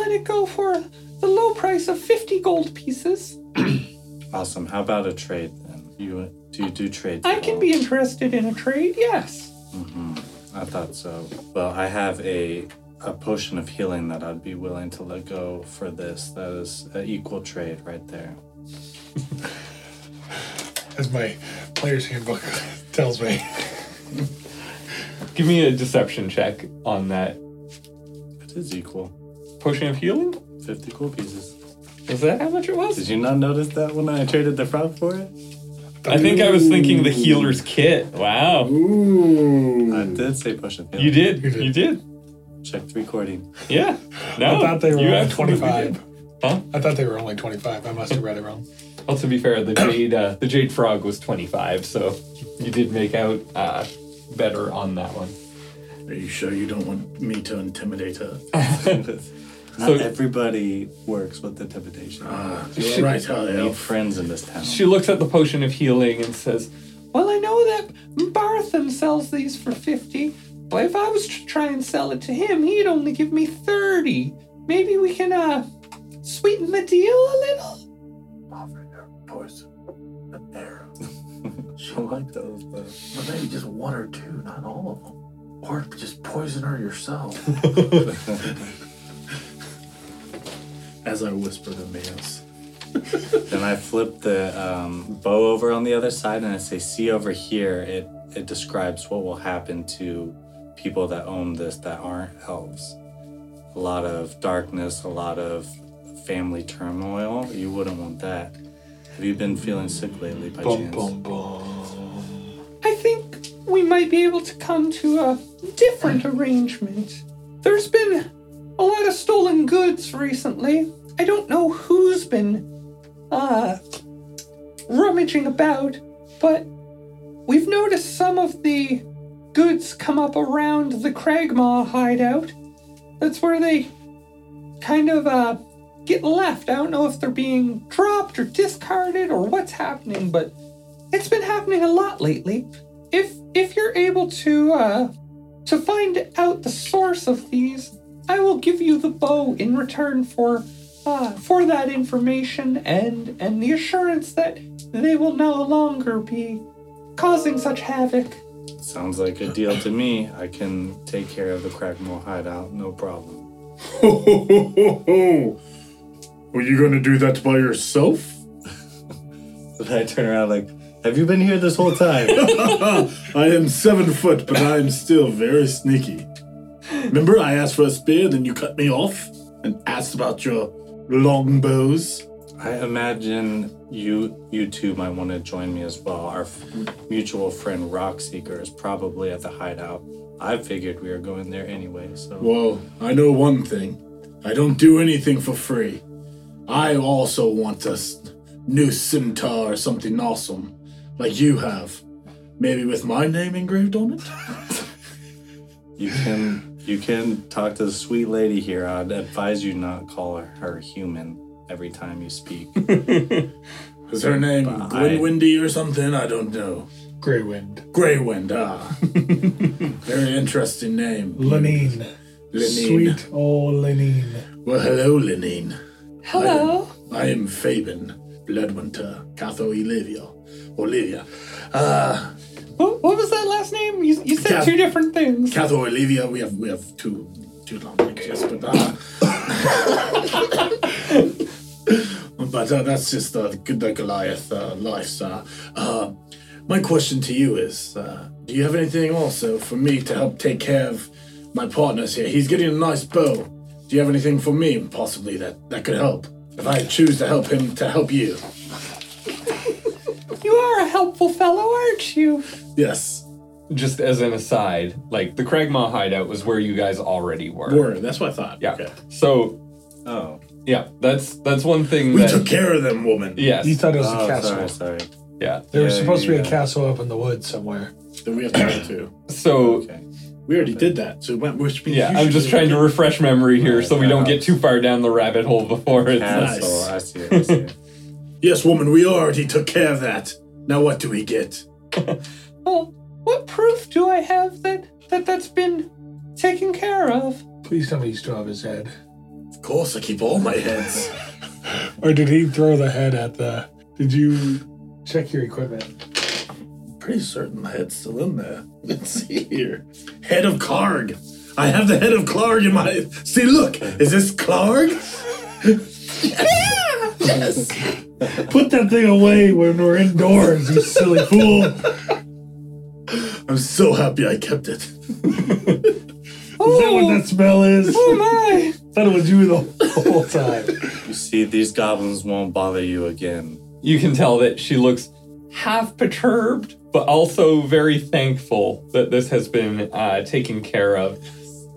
let it go for the low price of 50 gold pieces. Awesome. How about a trade then? You do you do trades? I can be interested in a trade. Yes." Mm-hmm. I thought so. Well, I have a a potion of healing that I'd be willing to let go for this. That is an equal trade right there. As my player's handbook tells me. Give me a deception check on that It is equal. Potion of healing. Fifty gold pieces. Is that how much it was? Did you not notice that when I traded the frog for it? I think I was thinking the healer's kit. Wow. Ooh. I did say potion of healing. You did. You did. You did. Checked recording. Yeah. No. I thought they were you only 25. did. Huh? I thought they were only 25. I must have read it wrong. Well, to be fair, the jade uh, the jade frog was 25, so you did make out uh, better on that one. Are you sure you don't want me to intimidate her? Not So- everybody works with the temptation. you're right, I need elf. friends in this town. She looks at the potion of healing and says, "Well, I know that Barthen sells these for 50, but if I was to try and sell it to him, he'd only give me 30. Maybe we can uh sweeten the deal a little." Offer her poison, an arrow. I don't like those, but But maybe just one or two, not all of them. Or just poison her yourself. As I whisper to Mayos. Then I flip the um, bow over on the other side and I say, see over here, it, it describes what will happen to people that own this that aren't elves. A lot of darkness, a lot of family turmoil. You wouldn't want that. Have you been feeling sick lately by Bum, chance? bum, bum. I think we might be able to come to a different arrangement. There's been a lot of stolen goods recently. I don't know who's been uh rummaging about, but we've noticed some of the goods come up around the Cragmaw hideout. That's where they kind of uh, get left. I don't know if they're being dropped or discarded or what's happening, but it's been happening a lot lately. If if you're able to uh, to find out the source of these, I will give you the bow in return for uh, for that information and and the assurance that they will no longer be causing such havoc. Sounds like a deal to me. I can take care of the Cragmaw hideout, no problem. Ho, ho, ho, ho, ho. Were you gonna do that by yourself? But I turn around like, have you been here this whole time? I am seven foot, but I am still very sneaky. Remember, I asked for a spear, then you cut me off and asked about your longbows. I imagine you you two might want to join me as well. Our f- mutual friend Rockseeker is probably at the hideout. I figured we were going there anyway, so Well, I know one thing. I don't do anything for free. I also want a s- new scimitar or something awesome, like you have. Maybe with my name engraved on it? you can you can talk to the sweet lady here. I'd advise you not call her, her human every time you speak. Is her name But I- Glenwindy or something? I don't know. Grey Wind. Greywind, ah. Very interesting name. Lenine. Lenine. Sweet old Lenine. Well, hello, Lenine. Hello. I am Fabian Bloodwinter, Catho Olivia. Olivia. Uh, What, what was that last name? You, you said Kath- two different things. Catho Olivia, we have we have two two long names, yes, but uh, but uh, that's just uh, the Goliath uh, lifestyle. Uh, my question to you is: uh, Do you have anything also for me to help take care of my partners here? He's getting a nice bow. Do you have anything for me, possibly that that could help? If I choose to help him, to help you, You are a helpful fellow, aren't you? yes. Just as an aside, like the Cragmaw hideout was where you guys already were. Word. That's what I thought. Yeah. Okay. So oh, yeah, that's that's one thing We that took care of them, woman. yes, You thought it was oh a castle. sorry, sorry. yeah. There was Yeah, supposed to be yeah. a castle up in the woods somewhere. Then we have to go to. So Okay. We already did that, so when, which means yeah, you I'm should just do trying it. to refresh memory here, Right, so we don't get too far down the rabbit hole before it's Castle, Nice. I see it. I see it. Yes, woman, we already took care of that. Now what do we get? Well, what proof do I have that that that's been taken care of? Please tell me you still have his head. Of course, I keep all my heads. Or did he throw the head at the. Did you check your equipment? Pretty certain the head's still in there. Let's see here. Head of Klarg. I have the head of Klarg in my. See, look, is this Klarg? yes. Put that thing away when we're indoors, you silly fool. I'm so happy I kept it. Is that what that smell is? Oh my! thought it was you the whole time. You see, these goblins won't bother you again. You can tell that she looks half perturbed, but also very thankful that this has been uh, taken care of.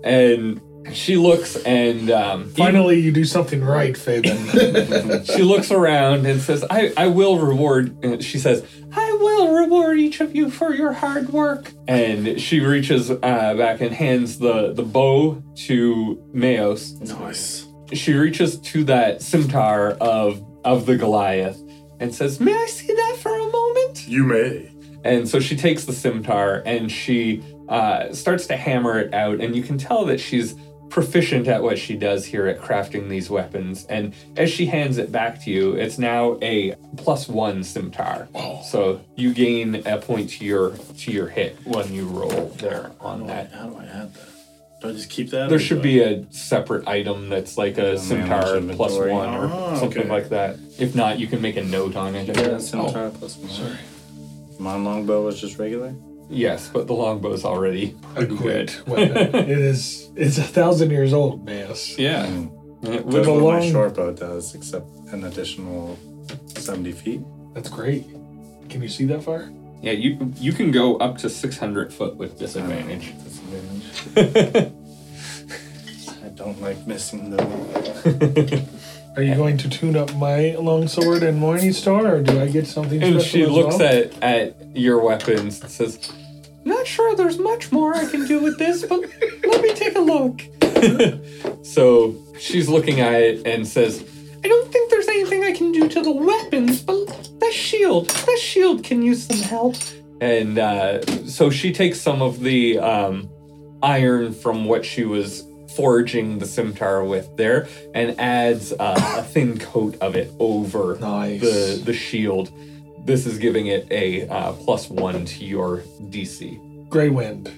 And she looks and um, Finally, you do something right, Fabian. she looks around and says, I, I will reward, she says, I will reward each of you for your hard work. And she reaches uh, back and hands the, the bow to Mayos. Nice. She reaches to that scimitar of, of the Goliath and says, May I see that for a moment? You may. And so she takes the scimitar and she uh, starts to hammer it out, and you can tell that she's proficient at what she does here at crafting these weapons. And as she hands it back to you, it's now a plus one scimitar. So you gain a point to your to your hit when you roll there on How do, I, that. how do I add that? Do I just keep that? There should be a separate item that's like a manage scimitar plus inventory. one or Ah, something okay. like that. If not, you can make a note on it. I Yeah, guess. scimitar plus one. Sorry. My longbow was just regular. Yes, but the longbow's already A good. weapon. it is. It's a thousand years old, Maus. Yeah. Mm. It With That's a what my long- short bow does, except an additional 70 feet. That's great. Can you see that far? Yeah, you you can go up to 600 foot with disadvantage. Disadvantage. I don't like missing them. Are you going to tune up my longsword and Morningstar, or do I get something and special she as looks well? at at your weapons and says, not sure there's much more I can do with this, but let me take a look. so she's looking at it and says, I don't think there's anything I can do to the weapons, but that shield, that shield can use some help. And uh, so she takes some of the um, iron from what she was forging the scimitar with there and adds uh, a thin coat of it over Nice. the, the shield. This is giving it a uh, plus one to your DC. Grey Wind.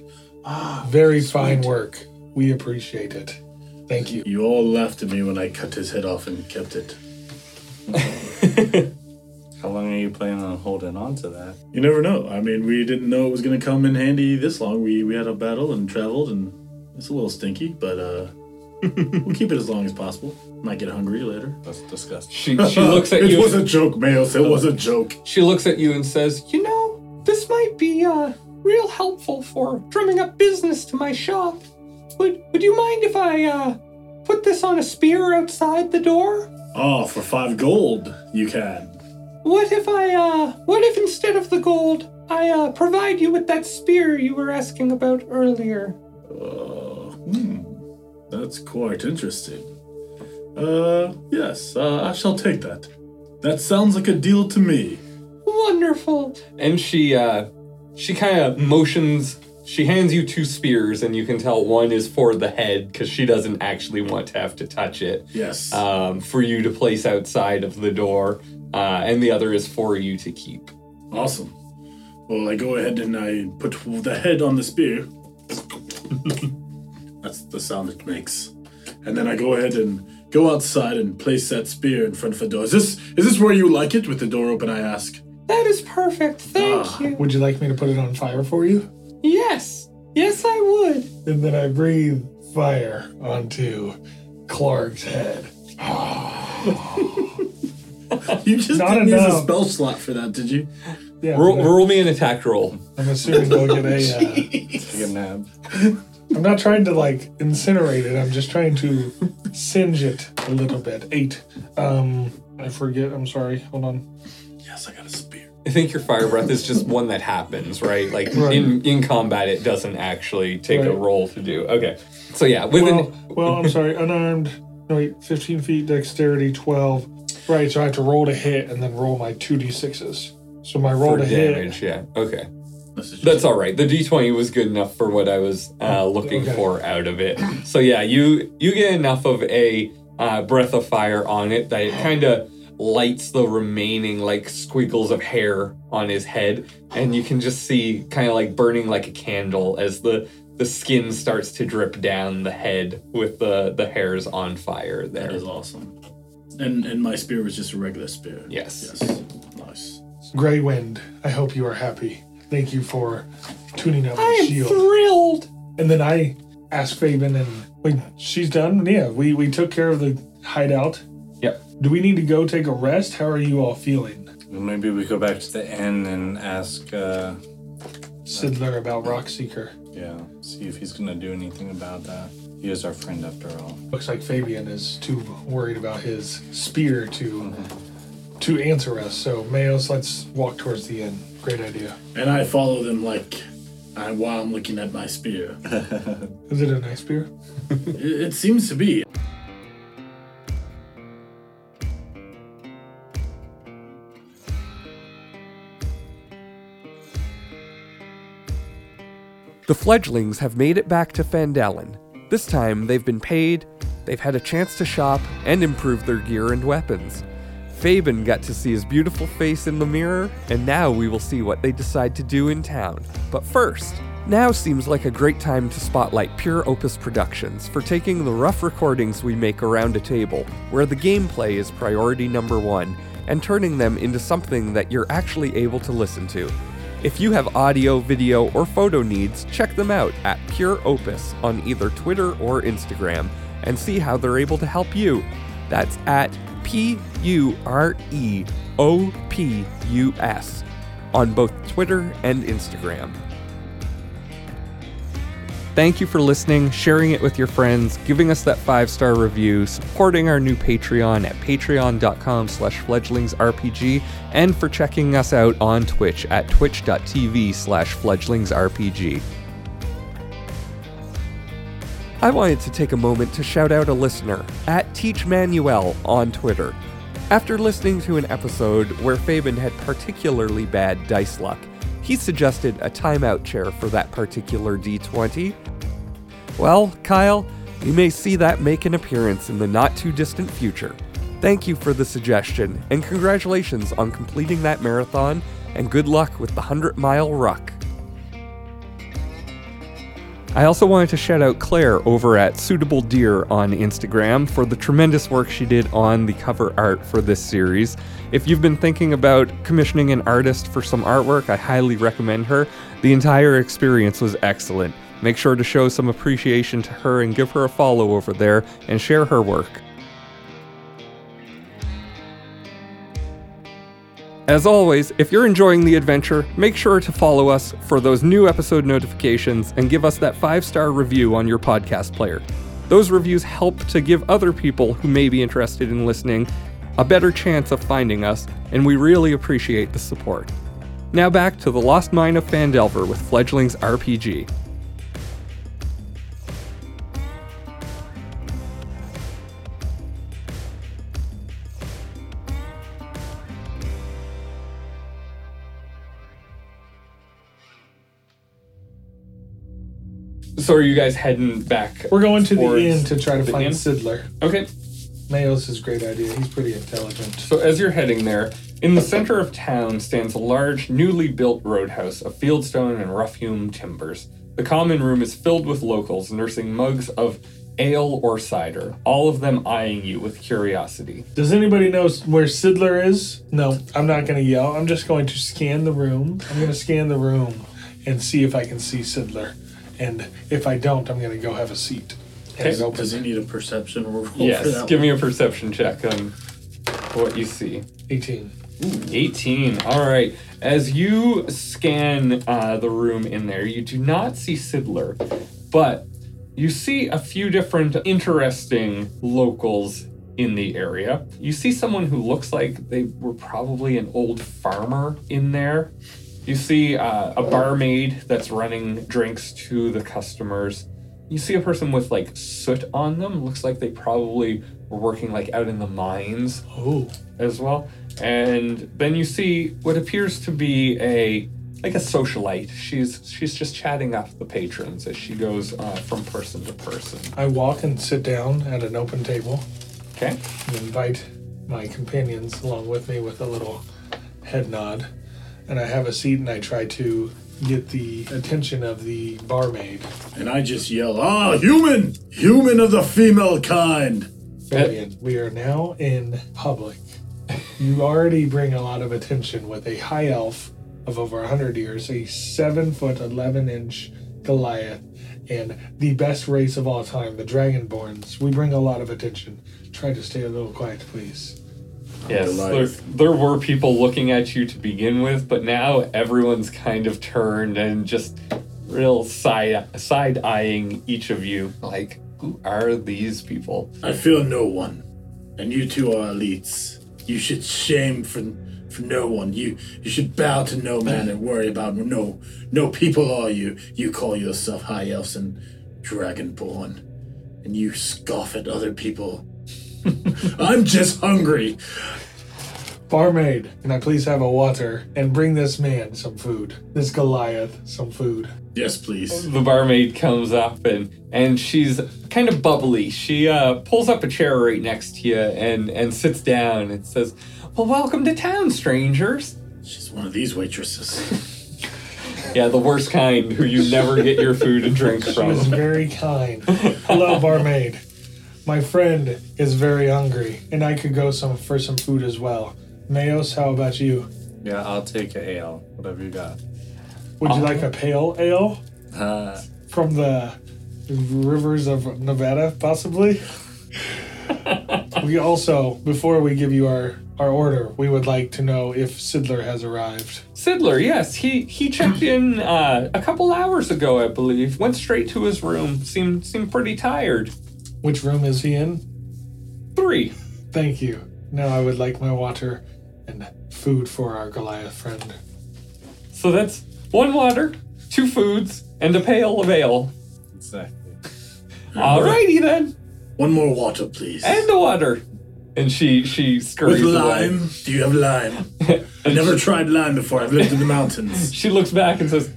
Ah, Very sweet. fine work. We appreciate it. Thank you. You all laughed at me when I cut his head off and kept it. How long are you planning on holding on to that? You never know. I mean, we didn't know it was going to come in handy this long. We we had a battle and traveled, and it's a little stinky, but uh, we'll keep it as long as possible. Might get hungry later. That's disgusting. She, she looks at it you. was a joke, Mayos. It was a joke. she looks at you and says, "You know, this might be uh real helpful for drumming up business to my shop. Would would you mind if I uh put this on a spear outside the door? Oh, for five gold, you can. What if I uh what if instead of the gold I uh provide you with that spear you were asking about earlier? Uh, hmm, that's quite interesting. Uh, yes, uh, I shall take that. That sounds like a deal to me. Wonderful. And she uh she kind of motions she hands you two spears and you can tell one is for the head cuz she doesn't actually want to have to touch it. Yes. um, for you to place outside of the door, uh, and the other is for you to keep. Awesome. Well, I go ahead and I put the head on the spear. That's the sound it makes. And then I go ahead and go outside and place that spear in front of the door. Is this is this where you like it? With the door open, I ask. That is perfect. Thank Ah. you. Would you like me to put it on fire for you? Yes, yes, I would. And then I breathe fire onto Klarg's head. You just Not didn't use a enough. spell slot for that, did you? Yeah, Roll, I'm, roll me an attack roll. I'm assuming they'll get a. Uh, Take a nap. I'm not trying to like incinerate it. I'm just trying to singe it a little bit. Eight. Um, I forget. I'm sorry. Hold on. Yes, I got a spear. I think your fire breath is just one that happens, right? Like Right. in in combat, it doesn't actually take a Right. roll to do. Okay, so yeah, within Well, well, I'm sorry. Unarmed. No, wait. 15 feet dexterity. 12. Right. So I have to roll to hit and then roll my two d6s. So my roll for to hit. damage, yeah. Okay, This is just- that's all right. The d20 was good enough for what I was uh, looking Okay. for out of it. So yeah, you you get enough of a uh, breath of fire on it that it kind of lights the remaining like squiggles of hair on his head, and you can just see kind of like burning like a candle as the the skin starts to drip down the head with the the hairs on fire That there. is awesome. And and my spear was just a regular spear. Yes. Yes. Nice. Grey Wind. I hope you are happy. Thank you for tuning up I my am shield. thrilled. And then I asked Fabian, and when she's done, yeah, we, we took care of the hideout. Yep. Do we need to go take a rest? How are you all feeling? Maybe we go back to the inn and ask, uh, Sidler about Rockseeker. yeah, see if he's gonna do anything about that. He is our friend after all. Looks like Fabian is too worried about his spear to to answer us. So Mayos, let's walk towards the inn. Great idea. And I follow them like I, while I'm looking at my spear. Is it a nice spear? it, it seems to be. The fledglings have made it back to Phandalin. This time, they've been paid, they've had a chance to shop, and improve their gear and weapons. Fabian got to see his beautiful face in the mirror, and now we will see what they decide to do in town. But first, now seems like a great time to spotlight Pure Opus Productions for taking the rough recordings we make around a table, where the gameplay is priority number one, and turning them into something that you're actually able to listen to. If you have audio, video, or photo needs, check them out at Pure Opus on either Twitter or Instagram and see how they're able to help you. That's at P U R E O P U S on both Twitter and Instagram. Thank you for listening, sharing it with your friends, giving us that five-star review, supporting our new Patreon at patreon.com slash fledglingsrpg, and for checking us out on Twitch at twitch.tv slash fledglingsrpg. I wanted to take a moment to shout out a listener at Teach Manuel on Twitter. After listening to an episode where Fabian had particularly bad dice luck, he suggested a timeout chair for that particular D20. Well, Kyle, you may see that make an appearance in the not too distant future. Thank you for the suggestion, and congratulations on completing that marathon, and good luck with the 100 mile ruck. I also wanted to shout out Clare over at Suitable Deer on Instagram for the tremendous work she did on the cover art for this series. If you've been thinking about commissioning an artist for some artwork, I highly recommend her. The entire experience was excellent. Make sure to show some appreciation to her and give her a follow over there and share her work. As always, if you're enjoying the adventure, make sure to follow us for those new episode notifications and give us that five star review on your podcast player. Those reviews help to give other people who may be interested in listening a better chance of finding us, and we really appreciate the support. Now back to the Lost Mine of Phandelver with Fledglings RPG. So are you guys heading back? We're going to the towards inn to try to the find inn? Sidler. Okay. Mayos is a great idea. He's pretty intelligent. So as you're heading there, in the center of town stands a large, newly built roadhouse of fieldstone and rough-hewn timbers. The common room is filled with locals nursing mugs of ale or cider, all of them eyeing you with curiosity. Does anybody know where Sidler is? No, I'm not going to yell. I'm just going to scan the room. I'm going to scan the room and see if I can see Sidler. And if I don't, I'm going to go have a seat. And Okay. open Does he need a perception roll for Yes, that? give me a perception check on what you see. 18. 18. All right. As you scan uh, the room in there, you do not see Sidler, but you see a few different interesting locals in the area. You see someone who looks like they were probably an old farmer in there. You see uh, a barmaid that's running drinks to the customers. You see a person with like soot on them. Looks like they probably were working like out in the mines Oh, as well. And then you see what appears to be a like a socialite. She's she's just chatting up the patrons as she goes uh, from person to person. I walk and sit down at an open table Okay. and invite my companions along with me with a little head nod. And I have a seat and I try to get the attention of the barmaid. And I just yell, Ah, human! Human of the female kind! Fabian, we are now in public. You already bring a lot of attention with a high elf of over 100 years, a 7 foot 11 inch Goliath, and the best race of all time, the Dragonborns. We bring a lot of attention. Try to stay a little quiet, please. Yes, there, there were people looking at you to begin with, but now everyone's kind of turned and just real side side eyeing each of you. Like, who are these people? I feel no one. And you two are elites. You should shame for for no one. You you should bow to no man and worry about no no people are you. You call yourself high elves and dragonborn. And you scoff at other people. I'm just hungry. Barmaid, can I please have a water and bring this man some food? This Goliath some food. Yes, please. the barmaid comes up and and she's kind of bubbly. She uh, pulls up a chair right next to you and and sits down and says, "Well, welcome to town, strangers." She's one of these waitresses. Yeah, the worst kind who you never get your food and drink She from. was very kind. Hello, barmaid. My friend is very hungry, and I could go some for some food as well. Mayos, how about you? Yeah, I'll take a ale, whatever you got. Would you like a pale ale Uh, from the rivers of Nevada, possibly? we also, before we give you our, our order, we would like to know if Sidler has arrived. Sidler, yes, he he checked in uh, a couple hours ago, I believe. Went straight to his room. seemed seemed pretty tired. Which room is he in? Three. Thank you. Now I would like my water and food for our Goliath friend. So that's one water, two foods, and a pail of ale. Exactly. Alrighty then, One more water, please. and the water. And she she With scurries away. lime? Do you have lime? I've never tried lime before. I've lived in the mountains. She looks back and says,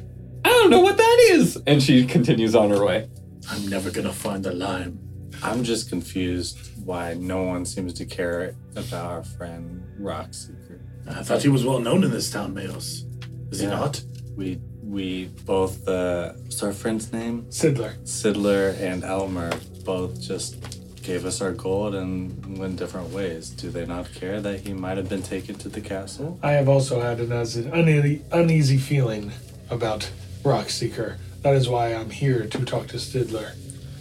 "I don't know what that is," and she continues on her way. I'm never gonna find the lime. I'm just confused why no one seems to care about our friend Rockseeker. I thought he was well known in this town, Mayos. Is he not? We we both uh what's our friend's name? Sidler. Sidler and Elmar both just gave us our gold and went different ways. Do they not care that he might have been taken to the castle? I have also had an uneasy, uneasy, uneasy feeling about Rockseeker. That is why I'm here to talk to Stidler.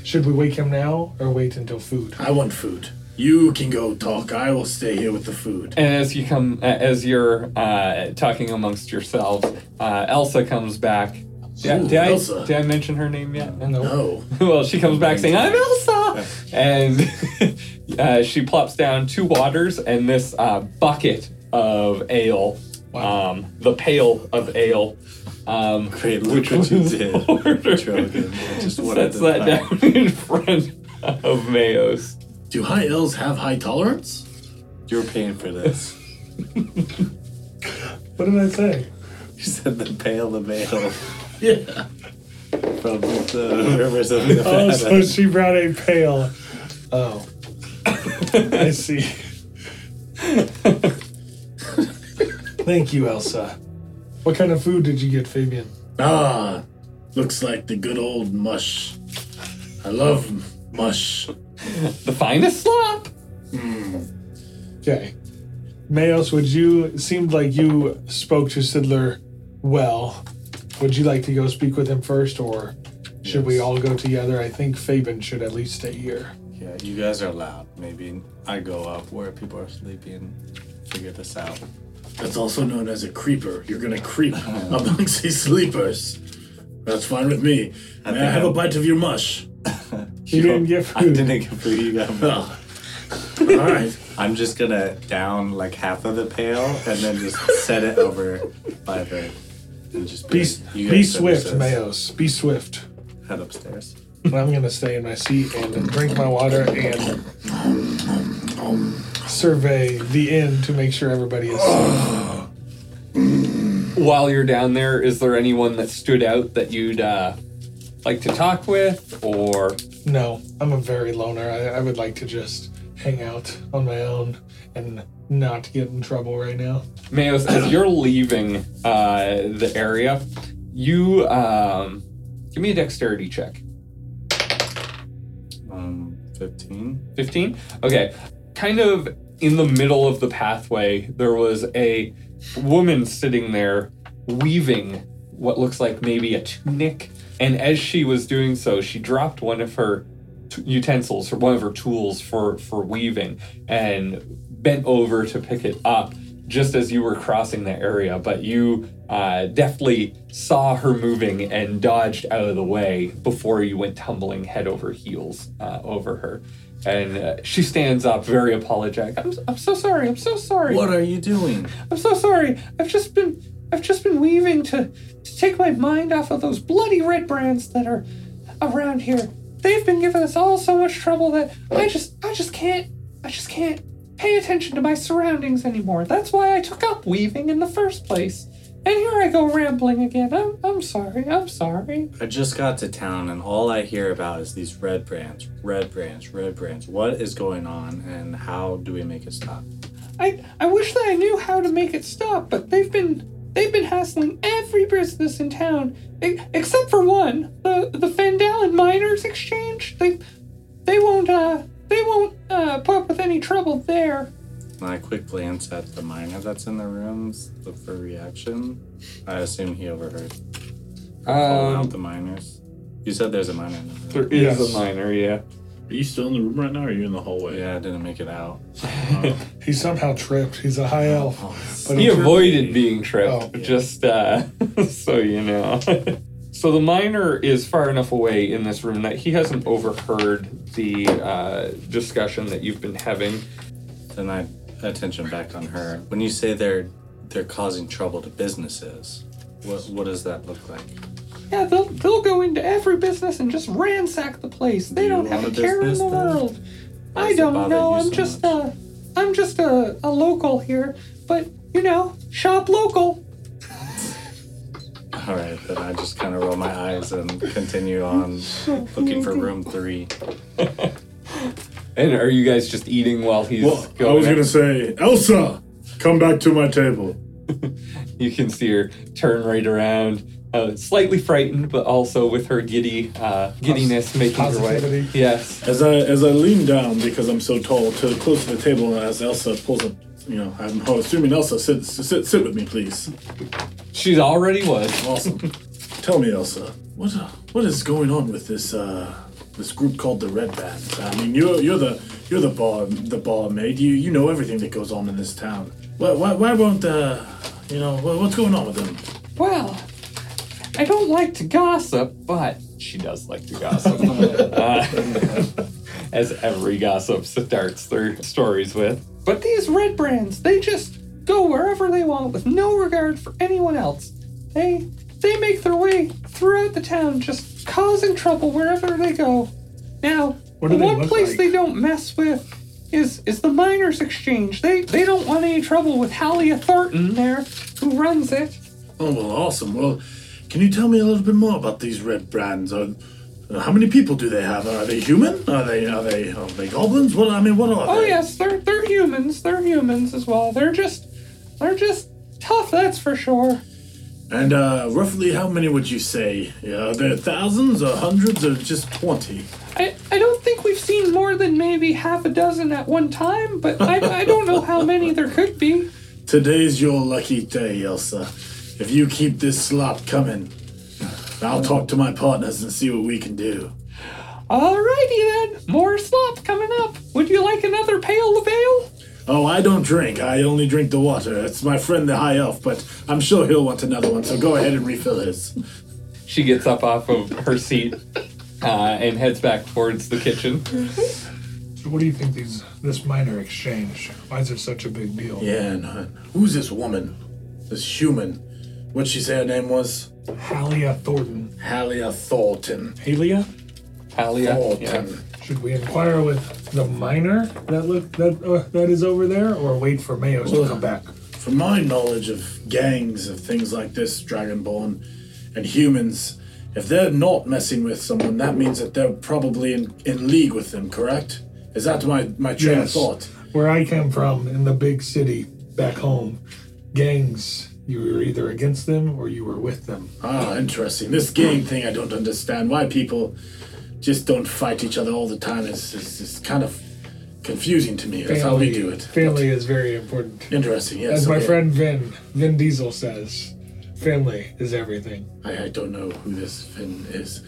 Should we wake him now or wait until food? I want food. You can go talk. I will stay here with the food. And as you come, uh, as you're uh, talking amongst yourselves, uh, Elsa comes back. Did, Ooh, did I, Elsa. did I mention her name yet? No. No. well, she comes back saying, "I'm Elsa," and uh, she plops down two waters and this uh, bucket of ale, Wow. um, the pail of ale. Um, Great, look which what you was did, ordered. Just wanted Sets to that down in front of Mayos. Do high elves have high tolerance? You're paying for this. What did I say? You said the pale of ale Yeah. from the rivers of Nevada. Oh, so she brought a pail. Oh. I see. Thank you, Elsa. What kind of food did you get, Fabian? Ah, looks like the good old mush. I love mush. The finest slop. Okay. Mayos, would you it seemed like you spoke to Sidler well. Would you like to go speak with him first or should we all go together? I think Fabian should at least stay here. Yeah, you guys are loud. Maybe I go up where people are sleeping and figure this out. That's also known as a creeper. You're gonna creep amongst these sleepers. That's fine with me. I May I have a I'm- bite of your mush? You didn't get food. I didn't get food. You got. All right. I'm just gonna down like half of the pail and then just set it over by the. And just Be, like, you be swift, Mayos. Be swift. Head upstairs. I'm gonna stay in my seat and drink my water and survey the inn to make sure everybody is safe. While you're down there, is there anyone that stood out that you'd uh, like to talk with, or No, I'm a very loner. I, I would like to just hang out on my own and not get in trouble right now. Mayos, as you're leaving uh, the area, you um, give me a dexterity check. Um, fifteen. 15? Okay. Kind of in the middle of the pathway, there was a woman sitting there weaving what looks like maybe a tunic. And as she was doing so, she dropped one of her t- utensils, or one of her tools for, for weaving, and bent over to pick it up just as you were crossing the area. But you uh, deftly saw her moving and dodged out of the way before you went tumbling head over heels uh, over her. And uh, she stands up, very apologetic. I'm, I'm so sorry. I'm so sorry. What are you doing? I'm so sorry. I've just been I've just been weaving to to take my mind off of those bloody red brands that are around here. They've been giving us all so much trouble that I just I just can't I just can't pay attention to my surroundings anymore. That's why I took up weaving in the first place. And here I go rambling again. I'm I'm sorry. I'm sorry. I just got to town and all I hear about is these red brands, red brands, red brands. What is going on and how do we make it stop? I I wish that I knew how to make it stop, but they've been they've been hassling every business in town the miner that's in the rooms, look for reaction. I assume he overheard. Calling out Um, the miners. You said there's a miner in the room. there is Yes. a miner, yeah. Are you still in the room right now, or are you in the hallway? Yeah, I didn't make it out. He somehow tripped. He's a high elf. But He tripped. avoided being tripped, Oh. just uh, so you know. so the miner is far enough away in this room that he hasn't overheard the uh, discussion that you've been having. Then I attention back on her. When you say they're they're causing trouble to businesses, what what does that look like? Yeah, they'll they'll go into every business and just ransack the place. They Do don't have a care in the then? world. Why I don't know. I'm so just much? a I'm just a, a local here, but you know, shop local. All right, then I just kind of roll my eyes and continue on looking for room three. And are you guys just eating while he's Well, I was gonna say, Elsa, come back to my table. You can see her turn right around, uh, slightly frightened, but also with her giddy uh, giddiness making her way. Yes. As I as I lean down because I'm so tall to close to the table, as Elsa pulls up, you know, I'm assuming Elsa sit sit sit with me, please. She already was. Awesome. Tell me, Elsa, what uh, what is going on with this uh this group called the Red Band? I mean, you're you're the you're the bar the barmaid. You you know everything that goes on in this town. Why why, why won't uh you know what's going on with them? Well, I don't like to gossip, but she does like to gossip. Uh, as every gossip starts their stories with. But these red brands, they just go wherever they want with no regard for anyone else. They they make their way throughout the town, just causing trouble wherever they go. Now, What the one place like? they don't mess with is is the miners' exchange. They they don't want any trouble with Halia Thornton there, who runs it. Oh well, awesome. Well, can you tell me a little bit more about these Red Brands? Uh, how many people do they have? Are they human? Are they are they are they goblins? What I mean, what are they? Oh yes, they're they're humans. They're humans as well. They're just they're just tough. That's for sure. And uh, roughly how many would you say? Yeah, are there thousands or hundreds or just twenty? I, I don't think we've seen more than maybe half a dozen at one time, but I, I don't know how many there could be. Today's your lucky day, Elsa. If you keep this slop coming, I'll talk to my partners and see what we can do. Alrighty then, more slop coming up. Would you like another pail of ale? Oh, I don't drink. I only drink the water. It's my friend the High Elf, but I'm sure he'll want another one, so go ahead and refill his. She gets up off of her seat uh, and heads back towards the kitchen. So what do you think these this minor exchange? Why is it such a big deal? Yeah, and uh, who's this woman? This human? What'd she say her name was? Halia Thornton. Halia Thornton. Halia? Halia. Thornton. Should we inquire with the miner that look that uh, that is over there, or wait for Mayos to come back? From my knowledge of gangs of things like this, Dragonborn, and humans, if they're not messing with someone, that means that they're probably in, in league with them, correct? Is that my, my train Yes. of thought? Where I came from, in the big city back home, gangs, you were either against them or you were with them. Ah, interesting. This gang thing, I don't understand. Why people just don't fight each other all the time is, is, is kind of confusing to me. That's how we do it. Family is very important. Interesting, yes. As my friend Vin, Vin Diesel says, family is everything. I, I don't know who this Vin is,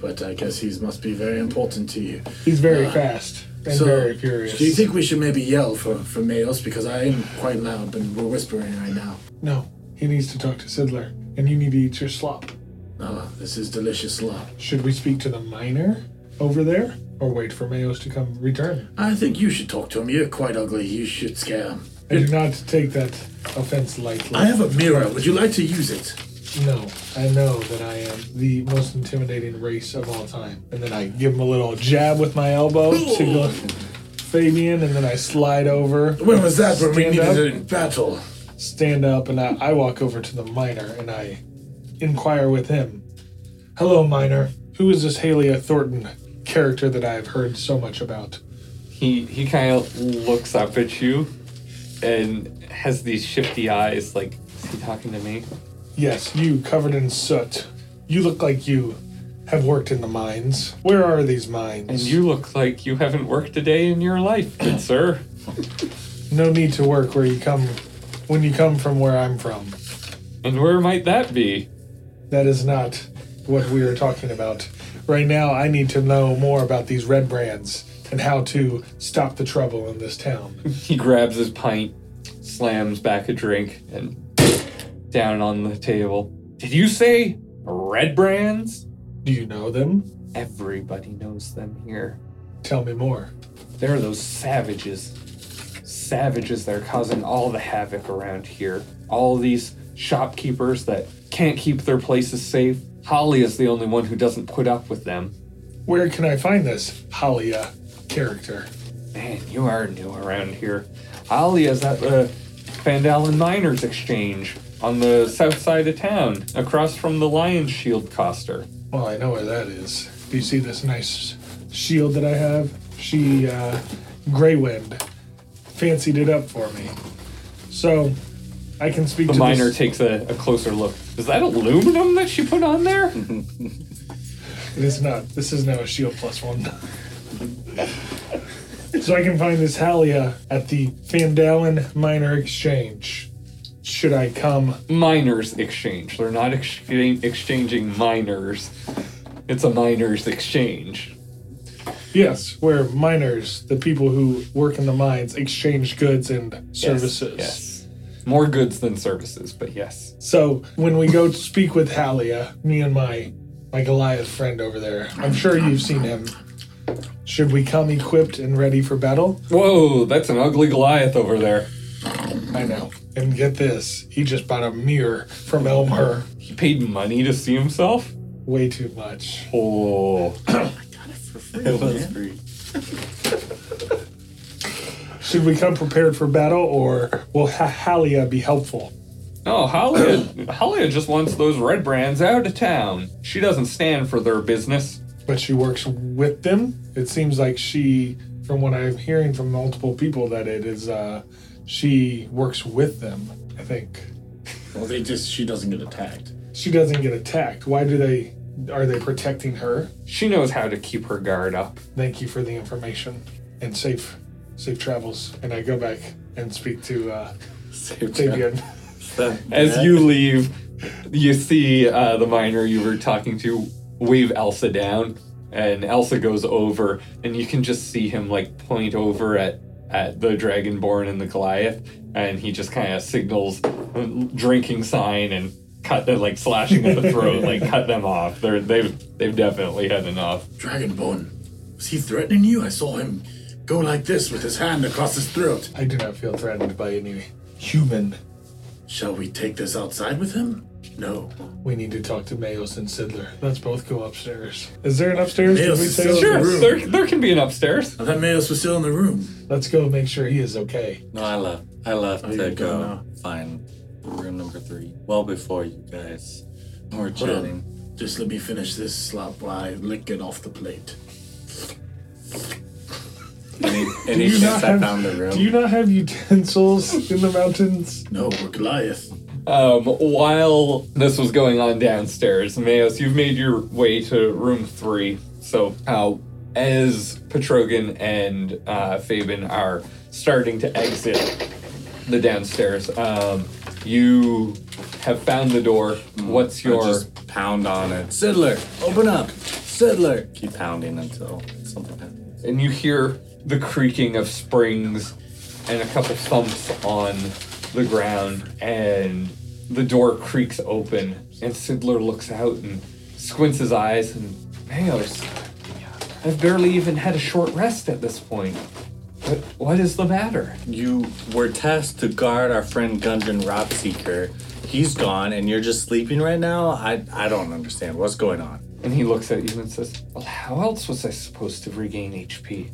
but I guess he must be very important to you. He's very Ah. fast and So, very furious. do you think we should maybe yell for, for Mayos? Because I am quite loud and we're whispering right now. No, he needs to talk to Sidler, and you need to eat your slop. Oh, this is delicious slop. Should we speak to the miner over there, or wait for Mayos to come return? I think you should talk to him. You're quite ugly. You should scare him. I do not take that offense lightly. I have a mirror. Would you like to use it? No, I know that I am the most intimidating race of all time. And then I give him a little jab with my elbow to go Fabian, and then I slide over. When was that when we needed up. it in battle? stand up and I, I walk over to the miner and I inquire with him. Hello, miner. Who is this Halia Thornton character that I have heard so much about? He he kind of looks up at you and has these shifty eyes. Like, is he talking to me? Yes, you covered in soot. You look like you have worked in the mines. Where are these mines? And you look like you haven't worked a day in your life, good sir. No need to work where you come when you come from where I'm from. And where might that be? That is not what we are talking about. right now, I need to know more about these red brands and how to stop the trouble in this town. He grabs his pint, slams back a drink, and down on the table. Did you say red brands? Do you know them? Everybody knows them here. Tell me more. They're those savages. Savages that are causing all the havoc around here. All these shopkeepers that can't keep their places safe. Holly is the only one who doesn't put up with them. Where can I find this Halia character? Man, you are new around here. Holly is at the Phandalin Miners Exchange on the south side of town, across from the Lionshield coster. Well, I know where that is. Do you see this nice shield that I have? She, uh, Greywind, fancied it up for me. So, I can speak The to miner this. takes a, a closer look. Is that aluminum that she put on there? It is not. This is now a shield plus one. so I can find this Halia at the Phandalin Miner Exchange. Should I come? miners exchange. They're not exchanging miners. It's a miners exchange. Yes, where miners, the people who work in the mines, exchange goods and Yes, services. Yes. More goods than services, but yes. So when we go to speak with Halia, me and my my Goliath friend over there, I'm sure you've seen him. Should we come equipped and ready for battle? Whoa, that's an ugly Goliath over there. I know. And get this, he just bought a mirror from Elmar. He paid money to see himself? Way too much. Oh. I got It was free. Should we come prepared for battle, or will ha- Halia be helpful? No, Halia, Halia just wants those red brands out of town. She doesn't stand for their business. But she works with them. It seems like she, from what I'm hearing from multiple people, that it is uh, she works with them. I think Well, they just she doesn't get attacked. she doesn't get attacked. Why do they? Are they protecting her? She knows how to keep her guard up. Thank you for the information and safe, safe travels. And I go back and speak to uh, Fabian. As you leave, you see uh, the miner you were talking to wave Elsa down, and Elsa goes over, and you can just see him like point over at at the Dragonborn and the Goliath, and he just kind of signals drinking sign and cut them like slashing at the throat, like cut them off. They're they've they've definitely had enough. Dragonborn, was he threatening you? I saw him go like this with his hand across his throat. I do not feel threatened by any human. Shall we take this outside with him? No. We need to talk to Mayos and Sidler. Let's both go upstairs. Is there an upstairs? Did Mayos we is say still- Sure, room. there, there can be an upstairs. I thought Mayos was still in the room. Let's go make sure he is okay. No, I left. I left Oh, you to go go now? find room number three. Well before you guys were Hold chatting. Just let me finish this slop while I lick it off the plate. Any, Do any you chance not I have- found the room? Do you not have utensils in the mountains? No, we're Goliath. Um, while this was going on downstairs, Mayos, you've made your way to room three. So, uh, as Petrogan and uh, Fabian are starting to exit the downstairs, um, you have found the door. What's I your? just pound on it. Sidler, open up. Sidler. Keep pounding until something happens. and you hear the creaking of springs and a couple thumps on the ground and the door creaks open and Sidler looks out and squints his eyes and Mayos, I've barely even had a short rest at this point. What, what is the matter? You were tasked to guard our friend Gundren Rockseeker. He's gone, and you're just sleeping right now. I I don't understand what's going on. And he looks at you and says, Well, how else was I supposed to regain HP?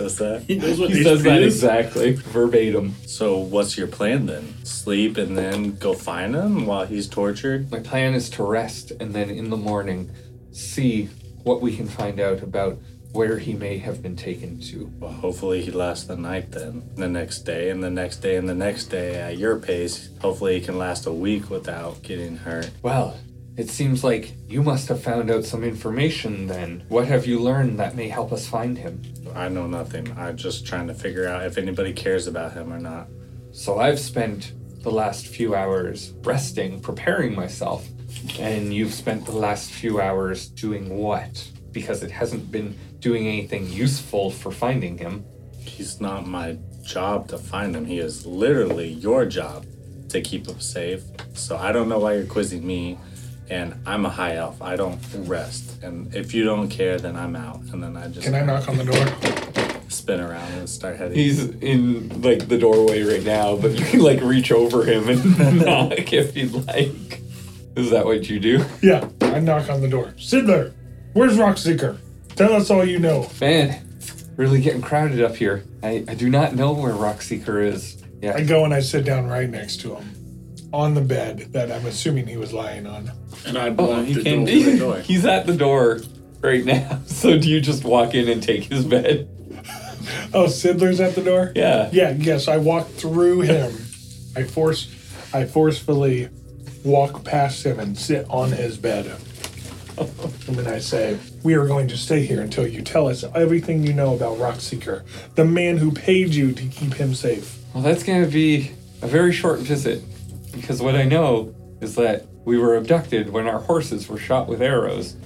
He says that. He knows what He HP says that is. exactly, verbatim. So what's your plan then? Sleep and then go find him while he's tortured. My plan is to rest and then in the morning see what we can find out about where he may have been taken to. Well, hopefully he lasts the night then. The next day and the next day and the next day at your pace. Hopefully he can last a week without getting hurt. Well, it seems like you must have found out some information then. What have you learned that may help us find him? I know nothing. I'm just trying to figure out if anybody cares about him or not. So I've spent the last few hours resting, preparing myself And you've spent the last few hours doing what? Because it hasn't been doing anything useful for finding him. He's not my job to find him. He is literally your job to keep him safe. So I don't know why you're quizzing me. And I'm a high elf. I don't rest. And if you don't care, then I'm out. And then I just Can I knock on the door? spin around and start heading. He's in like the doorway right now, but you can like reach over him and knock if you'd like. Is that what you do? Yeah, I knock on the door. Sidler, where's Rockseeker? Tell us all you know. Man, really getting crowded up here. I, I do not know where Rockseeker is. Yeah. I go and I sit down right next to him on the bed that I'm assuming he was lying on. And I Oh, block he the came. door. the door. He's at the door right now. So do you just walk in and take his bed? Oh, Sidler's at the door? Yeah. Yeah, yes, I walk through him. I force I forcefully walk past him and sit on his bed. And then I say, We are going to stay here until you tell us everything you know about Rockseeker, the man who paid you to keep him safe. Well, that's going to be a very short visit because what I know is that we were abducted when our horses were shot with arrows.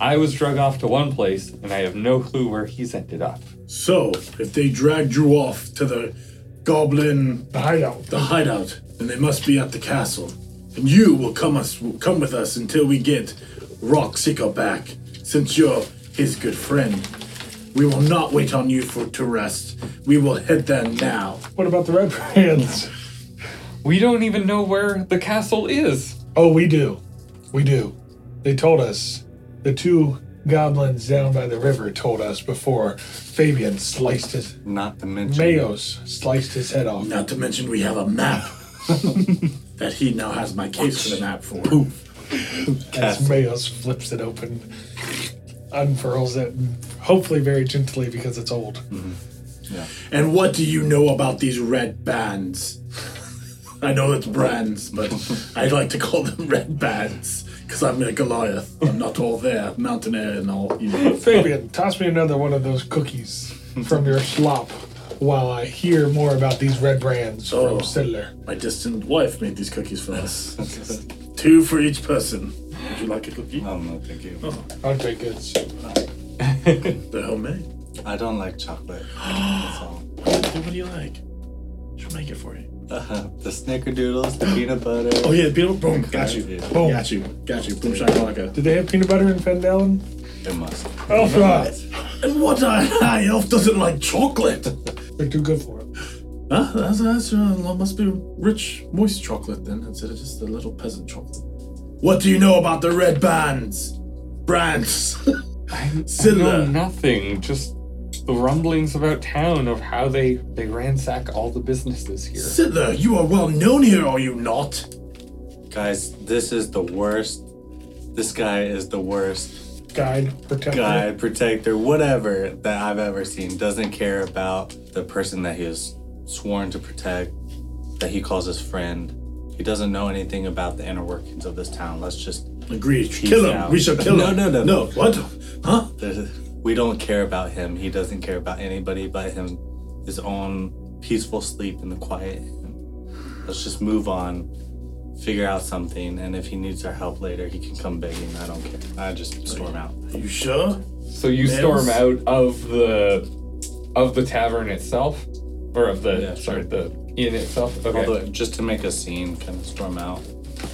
I was drug off to one place, and I have no clue where he's ended up. So, if they dragged you off to the goblin The hideout. the hideout, then they must be at the castle. And you will come us come with us until we get Rockseeker back, since you're his good friend. We will not wait on you for to rest. We will head there now. What about the red brands? We don't even know where the castle is. Oh, we do. We do. They told us. The two goblins down by the river told us before Fabian sliced his Not to mention. Mayos sliced his head off. Not to mention we have a map that he now has my case for the map for. As Mayos flips it open, unfurls it, hopefully very gently because it's old. Mm-hmm. And what do you know about these red bands? I know it's brands, but I like to call them red bands because I'm a Goliath. I'm not all there, mountaineer and all. You know. Fabian, toss me another one of those cookies from your slop while I hear more about these red brands Oh. from Sidler. My distant wife made these cookies for us. Two for each person. Would you like a cookie? Oh, no, thank you. Oh. I'll take it. They're homemade. I don't like chocolate. That's all. What do you like? She'll make it for you. Uh, the snickerdoodles, the peanut butter. Oh yeah, the peanut. Boom, got you. Boom. Got you. Got you. Boom shakalaka. Did they have peanut butter in Phandalin? It must. Oh, God. And what a high elf doesn't like chocolate? They're too good for it. Huh? That's, that's uh, must be rich, moist chocolate then, instead of just the little peasant chocolate. What do you know about the red bands? Brands. I, I know nothing. Just the rumblings about town of how they they ransack all the businesses here. Sidler, you are well known here, are you not? Guys, this is the worst. This guy is the worst Guide, protector. guide, protector, whatever that I've ever seen. Doesn't care about the person that he is sworn to protect, that he calls his friend. He doesn't know anything about the inner workings of this town. Let's just. Agreed. Peace kill him. out. We shall kill him. No, him. no, no. No, what? Huh? There's- We don't care about him. He doesn't care about anybody but him, his own peaceful sleep in the quiet. Let's just move on, figure out something, and if he needs our help later, he can come begging. I don't care. I just storm out. Are you sure? So you Nails? storm out of the of the tavern itself, or of the Yeah, sorry sure. the inn itself. Okay. Although, just to make a scene, kind of storm out.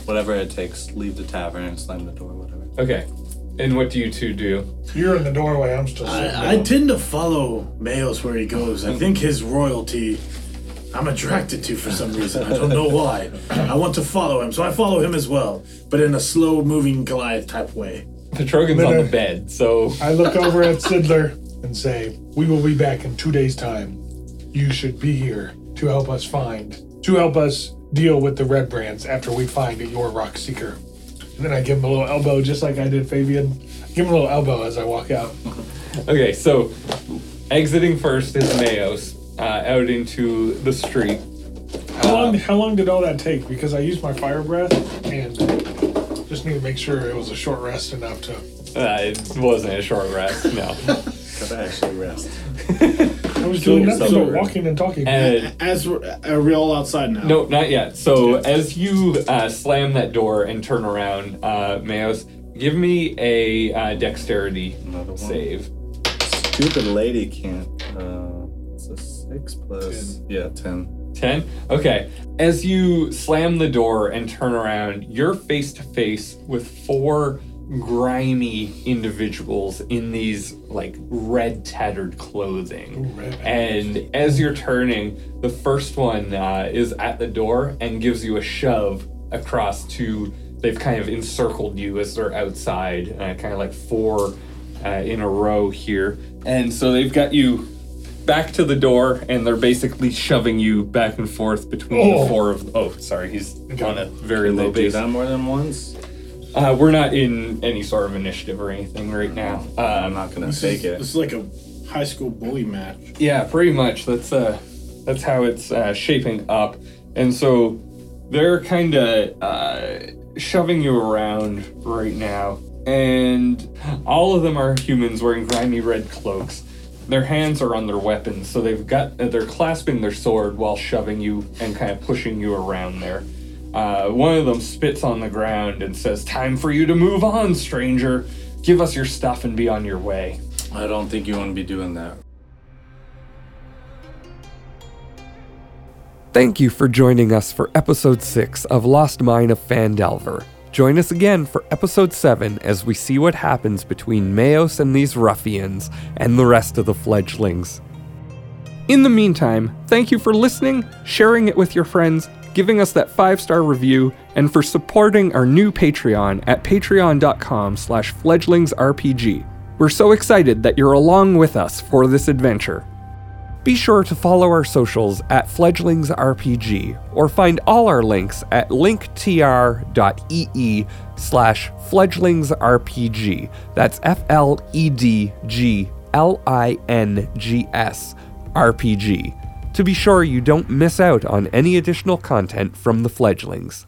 Whatever it takes, leave the tavern and slam the door, whatever. Okay. And what do you two do? You're in the doorway. I'm still sitting I, I down. tend to follow Mayos where he goes. I think his royalty I'm attracted to for some reason. I don't know why. I want to follow him, so I follow him as well, but in a slow moving Goliath type way. Petrogan's on the bed, so I look over at Sidler and say, We will be back in two days' time. You should be here to help us find, to help us deal with the red brands after we find your Rockseeker. And then I give him a little elbow, just like I did Fabian. Give him a little elbow as I walk out. okay. So exiting first is Mayos uh, out into the street. How long? How long did all that take? Because I used my fire breath and just need to make sure it was a short rest enough to. Uh, it wasn't a short rest. No. Gotta actually rest. I was So- doing nothing so- but walking and talking. And As we're, are we all outside now? no, not yet. So as you uh, slam that door and turn around, uh, Mayos, give me a uh, dexterity one. save. Stupid lady can't. Uh, it's a six plus. Yeah, ten. 10? Okay. As you slam the door and turn around, you're face to face with four grimy individuals in these like red tattered clothing. Ooh, red. And as you're turning, the first one uh, is at the door and gives you a shove across to. They've kind of encircled you as they're outside, uh, kind of like four uh, in a row here. And so they've got you back to the door, and they're basically shoving you back and forth between Oh. the four of. Them. Oh, sorry, he's on a very low they do base. that more than once? Uh, we're not in any sort of initiative or anything right now. I'm Um, not gonna This take is, it. This is like a high school bully match. Yeah, pretty much. That's uh, that's how it's uh, shaping up, and so they're kind of uh, shoving you around right now, and all of them are humans wearing grimy red cloaks. Their hands are on their weapons, so they've got uh, they're clasping their sword while shoving you and kind of pushing you around there. Uh, one of them spits on the ground and says, "Time for you to move on, stranger. Give us your stuff and be on your way." I don't think you want to be doing that. Thank you for joining us for episode 6 of Lost Mine of Phandelver. Join us again for episode 7 as we see what happens between Mayos and these ruffians and the rest of the fledglings. In the meantime, thank you for listening, sharing it with your friends, giving us that five-star review, and for supporting our new Patreon at patreon.com slash fledglingsrpg. We're so excited that you're along with us for this adventure. Be sure to follow our socials at FledglingsRPG or find all our links at linktr.ee slash fledglingsrpg. That's F L E D G L I N G S RPG. To be sure you don't miss out on any additional content from the fledglings.